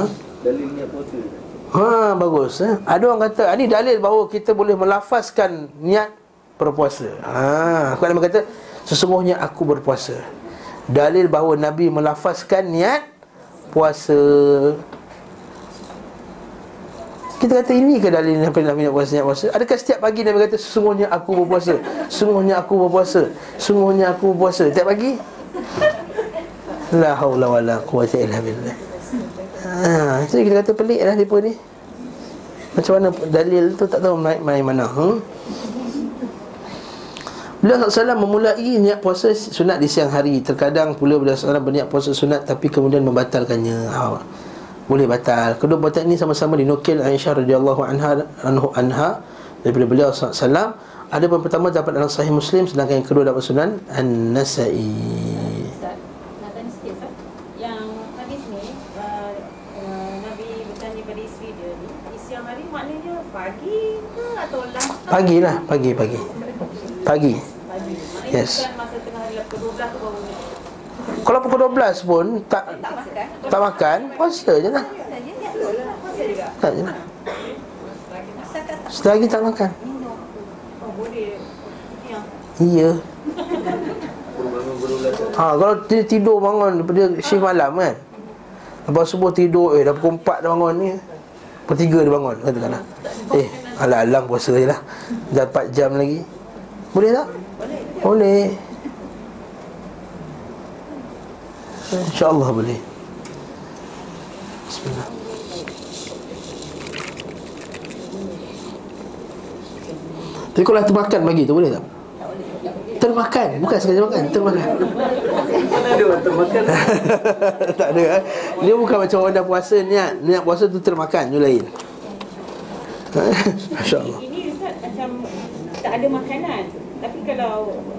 Ha, bagus eh? Ada orang kata, ini dalil bahawa kita boleh melafazkan niat berpuasa Ha, aku nak kata Sesungguhnya aku berpuasa Dalil bahawa Nabi melafazkan niat puasa kita kata ini ke dalil Nabi Nabi nak puasa, puasa? Adakah setiap pagi Nabi kata Sesungguhnya aku berpuasa Sesungguhnya aku berpuasa Sesungguhnya aku berpuasa? Setiap pagi? La hawla wa la quwata illa billah. Ha, Jadi kita kata pelik lah mereka ni. Macam mana dalil tu tak tahu main, main mana hmm? Beliau SAW memulai niat puasa sunat di siang hari. Terkadang pula beliau SAW berniat puasa sunat Tapi kemudian membatalkannya. Ha boleh batal. Kedua perbuatan ini sama-sama dinukil Aisyah radhiyallahu anha anhu anha daripada beliau sallallahu ada pun pertama dapat dalam sahih Muslim sedangkan yang kedua dapat sunan An-Nasa'i. Pagi lah, pagi, pagi. Pagi. Pagi. Yes Masa tengah hari ke-12 ke bawah kalau pukul 12 pun tak tak makan, tak makan puasa je lah. Tak je lah. Selagi tak makan. Iya. Ha, kalau dia tidur bangun daripada shift malam kan. Lepas subuh tidur, eh dah pukul 4 dah bangun ni. Pukul 3 dia bangun, katakanlah. Eh, alang-alang puasa je lah. Dah 4 jam lagi. Boleh tak? Boleh. Boleh. InsyaAllah boleh Bismillah Tapi kalau termakan bagi tu boleh tak? Termakan, bukan sengaja makan, termakan Tak ada eh? Dia bukan macam orang dah puasa niat Niat puasa tu termakan tu lain Masya Allah Ini Ustaz macam tak ada makanan. Tapi kalau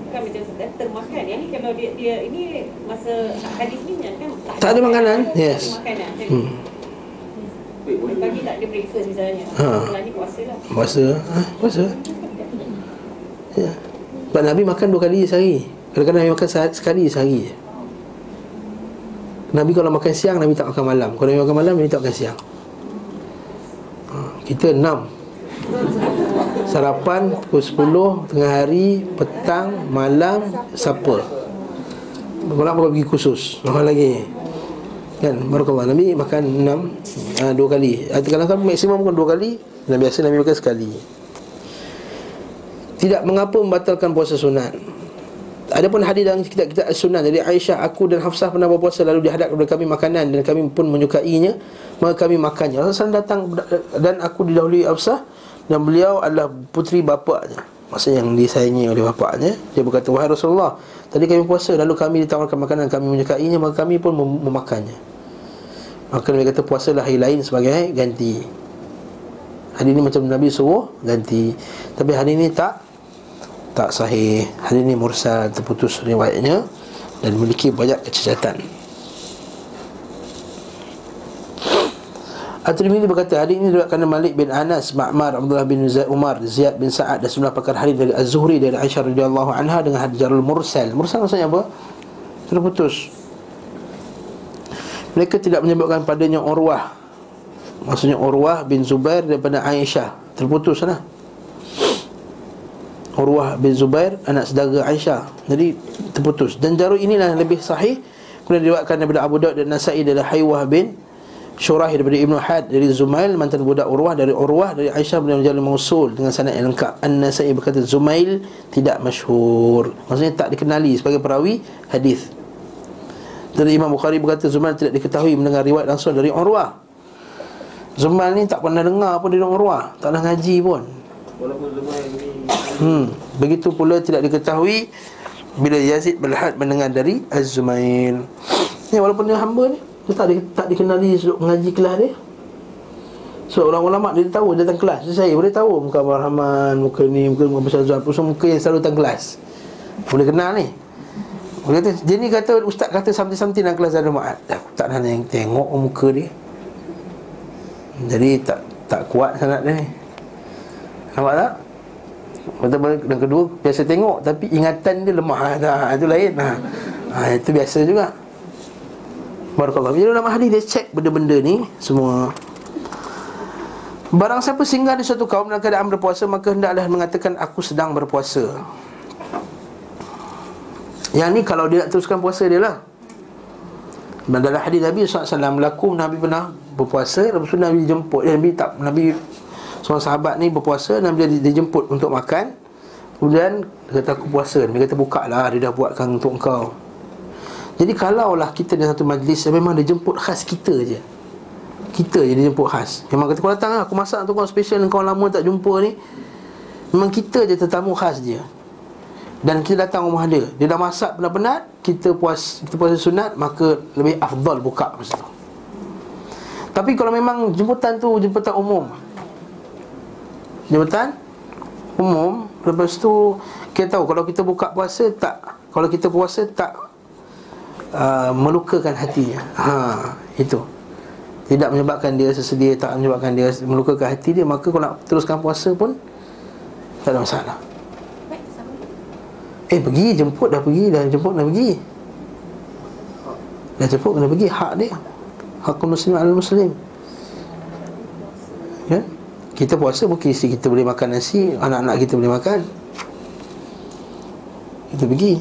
bukan macam termakan. Yang ni kalau dia dia ini masa hadis ni kan Tak ada makanan? Tak Yes. ada makanan. Jadi hmm. pagi tak ada breakfast misalnya. Ha. Setelah ni puasa lah. Puasa ha? Puasa ya. Sebab Nabi makan dua kali sehari Kadang-kadang Nabi makan sehari, sekali sehari Nabi kalau makan siang Nabi tak makan malam Kalau Nabi makan malam Nabi tak makan siang ha. Kita enam Sarapan pukul 10 Tengah hari Petang Malam Supper Malam baru pergi khusus Orang lagi? Kan Barakallah Nabi makan enam uh, Dua kali. Atau Kadang-kadang maksimum pun dua kali Dan biasa Nabi makan sekali. Tidak mengapa membatalkan puasa sunat. Adapun hadis dalam kitab-kitab as-sunnah dari Aisyah aku dan Hafsah pernah berpuasa lalu dihadap kepada kami makanan dan kami pun menyukainya maka kami makannya. Rasulullah datang dan aku didahului Hafsah dan beliau adalah puteri bapaknya. Maksudnya yang disayangi oleh bapaknya. Dia berkata, "Wahai Rasulullah, tadi kami puasa lalu kami ditawarkan makanan kami menyukainya maka kami pun mem- memakannya." Maka Nabi kata puasalah hari lain sebagai ganti. Hari ini macam Nabi suruh ganti. Tapi hari ini tak tak sahih Hadis ini mursal terputus riwayatnya Dan memiliki banyak kecacatan At-Tirmidzi berkata hadis ini diriwayatkan Malik bin Anas, Ma'mar, Abdullah bin Zaid Umar, Ziyad bin Sa'ad dan sejumlah pakar hadis dari Az-Zuhri dari Aisyah radhiyallahu anha dengan hadis jarul mursal. Mursal maksudnya apa? Terputus. Mereka tidak menyebutkan padanya Urwah. Maksudnya Urwah bin Zubair daripada Aisyah. Terputus lah. Urwah bin Zubair anak saudara Aisyah. Jadi terputus. Dan jarul inilah yang lebih sahih. Kemudian diriwayatkan daripada Abu Daud dan Nasai dari Haywah bin Syurah daripada Ibnu Had dari Zumail mantan budak Urwah dari Urwah dari Aisyah bin Jalal Mausul dengan sanad yang lengkap. An-Nasai berkata Zumail tidak masyhur. Maksudnya tak dikenali sebagai perawi hadis. Dari Imam Bukhari berkata Zumail tidak diketahui mendengar riwayat langsung dari Urwah. Zumail ni tak pernah dengar apa dari Urwah, tak pernah ngaji pun. Walaupun Hmm, begitu pula tidak diketahui bila Yazid Balhad mendengar dari Az-Zumail. Ni walaupun dia hamba ni, dia tak, di, tak dikenali duduk mengaji kelas dia. So orang ulama dia tahu dia datang kelas. Saya boleh tahu muka Abang Rahman, muka ni, muka muka Besar Zuhal, semua muka yang selalu datang kelas. Boleh kenal ni. Dia kata, dia ni kata ustaz kata something-something dalam kelas Zadul Ma'ad. Aku tak nak tengok, tengok muka dia. Jadi tak tak kuat sangat dia ni. Nampak tak? Betul dan kedua biasa tengok tapi ingatan dia lemah. Ha, itu lain. Ha. ha itu biasa juga. Barakallah. Bila dalam hadis dia cek benda-benda ni semua. Barang siapa singgah di suatu kaum dalam keadaan berpuasa maka hendaklah mengatakan aku sedang berpuasa. Yang ni kalau dia nak teruskan puasa dia lah. Dan dalam hadis Nabi SAW Laku Nabi pernah berpuasa Lepas tu Nabi jemput Nabi tak Nabi Seorang sahabat ni berpuasa Nabi dia, dia jemput untuk makan Kemudian Dia kata aku puasa Nabi kata buka lah Dia dah buatkan untuk engkau Jadi kalaulah kita di satu majlis Memang dia jemput khas kita je. Kita je dia jemput khas. Memang kata kau datang lah Aku masak untuk kau special Kau lama tak jumpa ni. Memang kita je tetamu khas dia. Dan kita datang rumah dia. Dia dah masak penat-penat Kita puas kita puasa sunat Maka lebih afdal buka masa tu. Tapi kalau memang jemputan tu Jemputan umum. Jemputan Umum Lepas tu Kita tahu kalau kita buka puasa Tak. Kalau kita puasa tak uh, Melukakan hatinya ha, Itu Tidak menyebabkan dia sesedia Tak menyebabkan dia melukakan hati dia Maka kalau nak teruskan puasa pun Tak ada masalah. Eh pergi jemput dah pergi dah jemput dah pergi. Dah jemput kena pergi hak dia. Hakul muslim al muslim. Ya. Kita puasa mungkin isteri kita boleh makan nasi, anak-anak kita boleh makan. Kita pergi.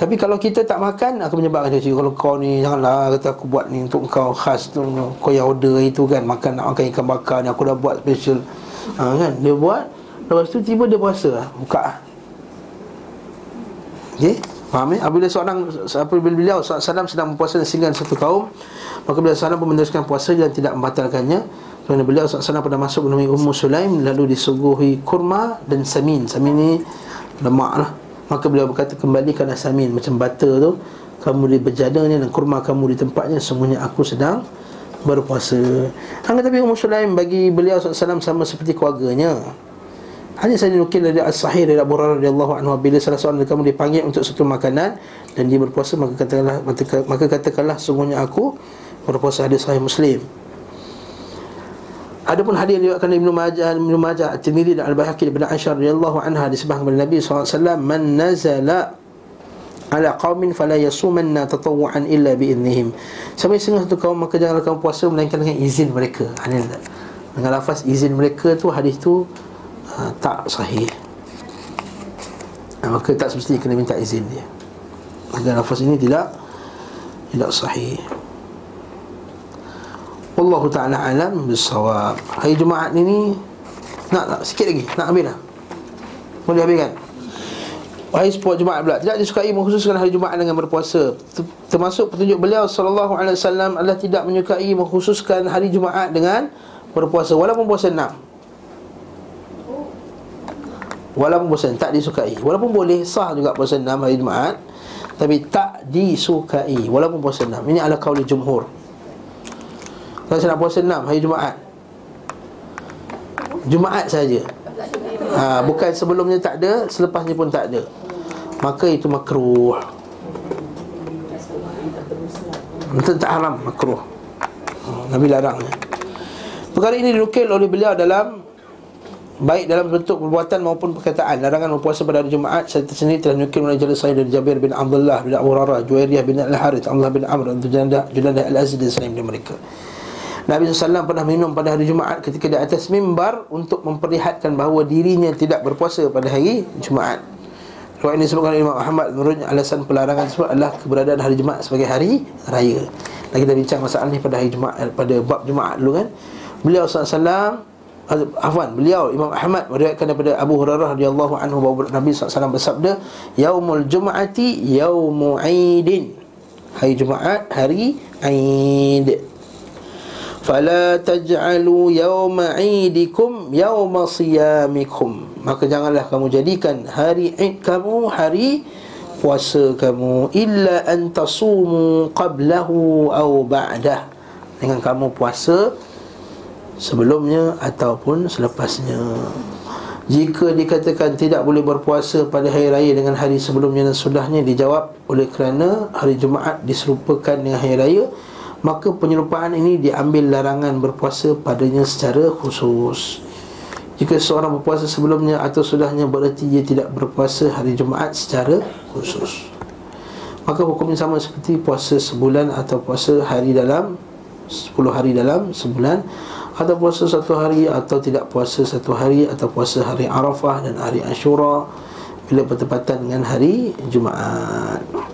Tapi kalau kita tak makan akan menyebabkan dia kalau kau ni janganlah kata aku buat ni untuk kau khas tu kau yang order itu kan makan nak makan ikan bakar ni aku dah buat special. Ha, kan? Dia buat lepas tu tiba dia puasa buka. Okey? Faham ya? Apabila seorang Apabila beliau SAW sedang berpuasa Sehingga satu kaum Maka beliau SAW pun meneruskan puasa Dan tidak membatalkannya. Kerana beliau SAW pernah masuk menemui Ummu Sulaim Lalu disuguhi kurma dan samin. Samin ni lemak lah Maka beliau berkata kembalikanlah samin Macam butter tu. Kamu di berjadanya dan kurma kamu di tempatnya Semuanya aku sedang berpuasa. Hanya tapi Ummu Sulaim bagi beliau SAW sama seperti keluarganya. Hanya saya dinukil dari As-Sahih dari Abu Hurairah radhiyallahu anhu bila salah seorang dari kamu dipanggil untuk satu makanan dan dia berpuasa maka katakanlah maka katakanlah sungguhnya aku berpuasa. Hadis sahih Muslim. Adapun hadis yang diriwayatkan Ibnu Majah, Ibnu Majah, At-Tirmizi dan Al-Baihaqi daripada Aisyah radhiyallahu anha disebutkan kepada Nabi SAW man nazala ala qaumin fala yasumanna tatawuan illa bi idnihim. Sampai setengah satu kaum maka janganlah kamu puasa melainkan dengan izin mereka. Dengan lafaz izin mereka tu hadis tu ha, tak sahih ha, maka tak semestinya kena minta izin dia maka nafas ini tidak tidak sahih Allah Ta'ala alam bisawab Hari Jumaat ini Nak tak? Sikit lagi Nak habis dah? Boleh habiskan? Hari sepuak Jumaat pula. Tidak disukai mengkhususkan hari Jumaat dengan berpuasa. Termasuk petunjuk beliau Sallallahu alaihi wasallam Adalah tidak menyukai mengkhususkan hari Jumaat dengan berpuasa. Walaupun puasa enam. Walaupun puasa tak disukai. Walaupun boleh sah juga puasa enam hari Jumaat Tapi tak disukai. Walaupun puasa enam. Ini adalah kauli jumhur Kalau saya nak puasa enam hari Jumaat. Jumaat saja. ha, Bukan sebelumnya tak ada Selepasnya pun tak ada. Maka itu makruh. Itu tak haram? Makruh. Nabi larang Perkara ini dinukil oleh beliau dalam baik dalam bentuk perbuatan maupun perkataan. Larangan berpuasa pada hari Jumaat saya tersendiri telah nukil oleh jelas saya dari Jabir bin Abdullah bin Abu Rara Juwairiyah bin Al-Harith Allah bin Amr dan Junadah Al-Aziz dan selain mereka Nabi SAW pernah minum pada hari Jumaat ketika di atas mimbar untuk memperlihatkan bahawa dirinya tidak berpuasa pada hari Jumaat Riwayat ini disebutkan Imam Ahmad menurutnya alasan pelarangan tersebut adalah keberadaan hari Jumaat sebagai hari raya. Lagi kita bincang masalah ni pada hari Jumaat pada bab Jumaat dulu kan. Beliau SAW Afwan, beliau Imam Ahmad meriwayatkan daripada Abu Hurairah radhiyallahu anhu bahawa Nabi SAW bersabda, "Yaumul Jum'ati yaumu 'idin." Hari Jumaat hari Aid. Fala taj'alu yauma 'idikum yauma siyamikum. Maka janganlah kamu jadikan hari Aid kamu hari puasa kamu illa an tasumu qablahu aw ba'dah. Dengan kamu puasa sebelumnya ataupun selepasnya jika dikatakan tidak boleh berpuasa pada hari raya dengan hari sebelumnya dan sudahnya dijawab oleh kerana hari Jumaat diserupakan dengan hari raya maka penyerupaan ini diambil larangan berpuasa padanya secara khusus jika seorang berpuasa sebelumnya atau sudahnya bererti dia tidak berpuasa hari Jumaat secara khusus maka hukumnya sama seperti puasa sebulan atau puasa hari dalam 10 hari dalam sebulan atau puasa satu hari atau tidak puasa satu hari atau puasa hari Arafah dan hari Ashura bila bertepatan dengan hari Jumaat.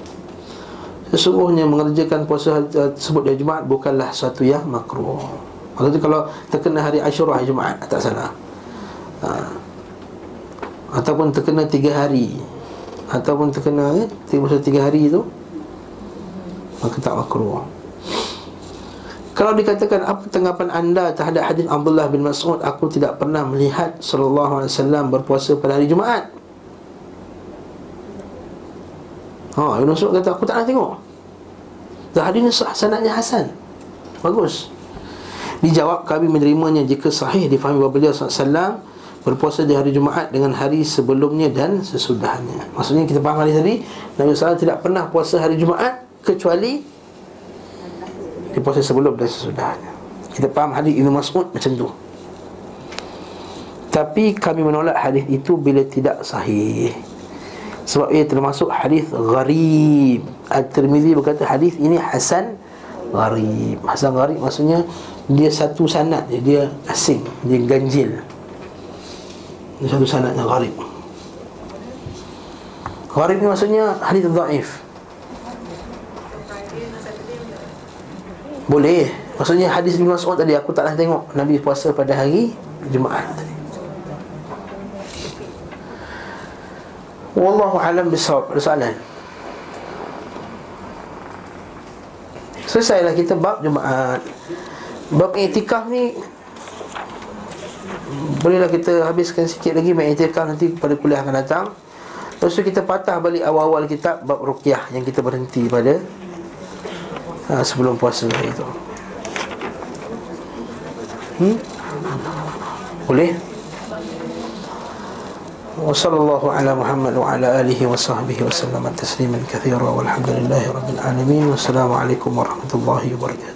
Sesungguhnya mengerjakan puasa tersebut di Jumaat bukanlah satu yang makruh. Maksudnya kalau terkena hari Ashura hari Jumaat tak salah. Ha. Ataupun terkena tiga hari Ataupun terkena eh, tiga, tiga hari itu Maka tak makruh kalau dikatakan apa tanggapan anda terhadap hadis Abdullah bin Mas'ud Aku tidak pernah melihat Wasallam berpuasa pada hari Jumaat Ha, Ibn Mas'ud kata aku tak nak tengok Hadis ini sanadnya Hasan. Bagus. Dijawab kami menerimanya jika sahih difahami bahawa beliau SAW Berpuasa di hari Jumaat dengan hari sebelumnya dan sesudahnya. Maksudnya kita faham hari tadi Nabi SAW tidak pernah puasa hari Jumaat Kecuali di puasa sebelum dan sesudahnya. Kita faham hadis Ibn Mas'ud macam tu. Tapi kami menolak hadis itu bila tidak sahih Sebab ia termasuk hadis gharib. Al-Tirmidhi berkata hadis ini Hasan gharib. Hasan gharib maksudnya dia satu sanad dia, dia asing, dia ganjil. Dia satu sanad yang gharib. Gharib ni maksudnya hadis dhaif. Boleh. Maksudnya hadis Ibn Mas'ud tadi Aku taklah tengok Nabi puasa pada hari Jumaat tadi Wallahu alam bisawab Ada soalan Selesailah kita bab Jumaat Bab etikah ni Bolehlah kita habiskan sikit lagi Mengetikah nanti pada kuliah akan datang Lepas tu kita patah balik awal-awal kitab Bab Rukyah yang kita berhenti pada ha, Sebelum puasa itu hmm? Boleh? وصلى الله على محمد وعلى آله وصحبه وسلم تسليما كثيرا والحمد لله رب العالمين. والسلام عليكم ورحمة الله وبركاته.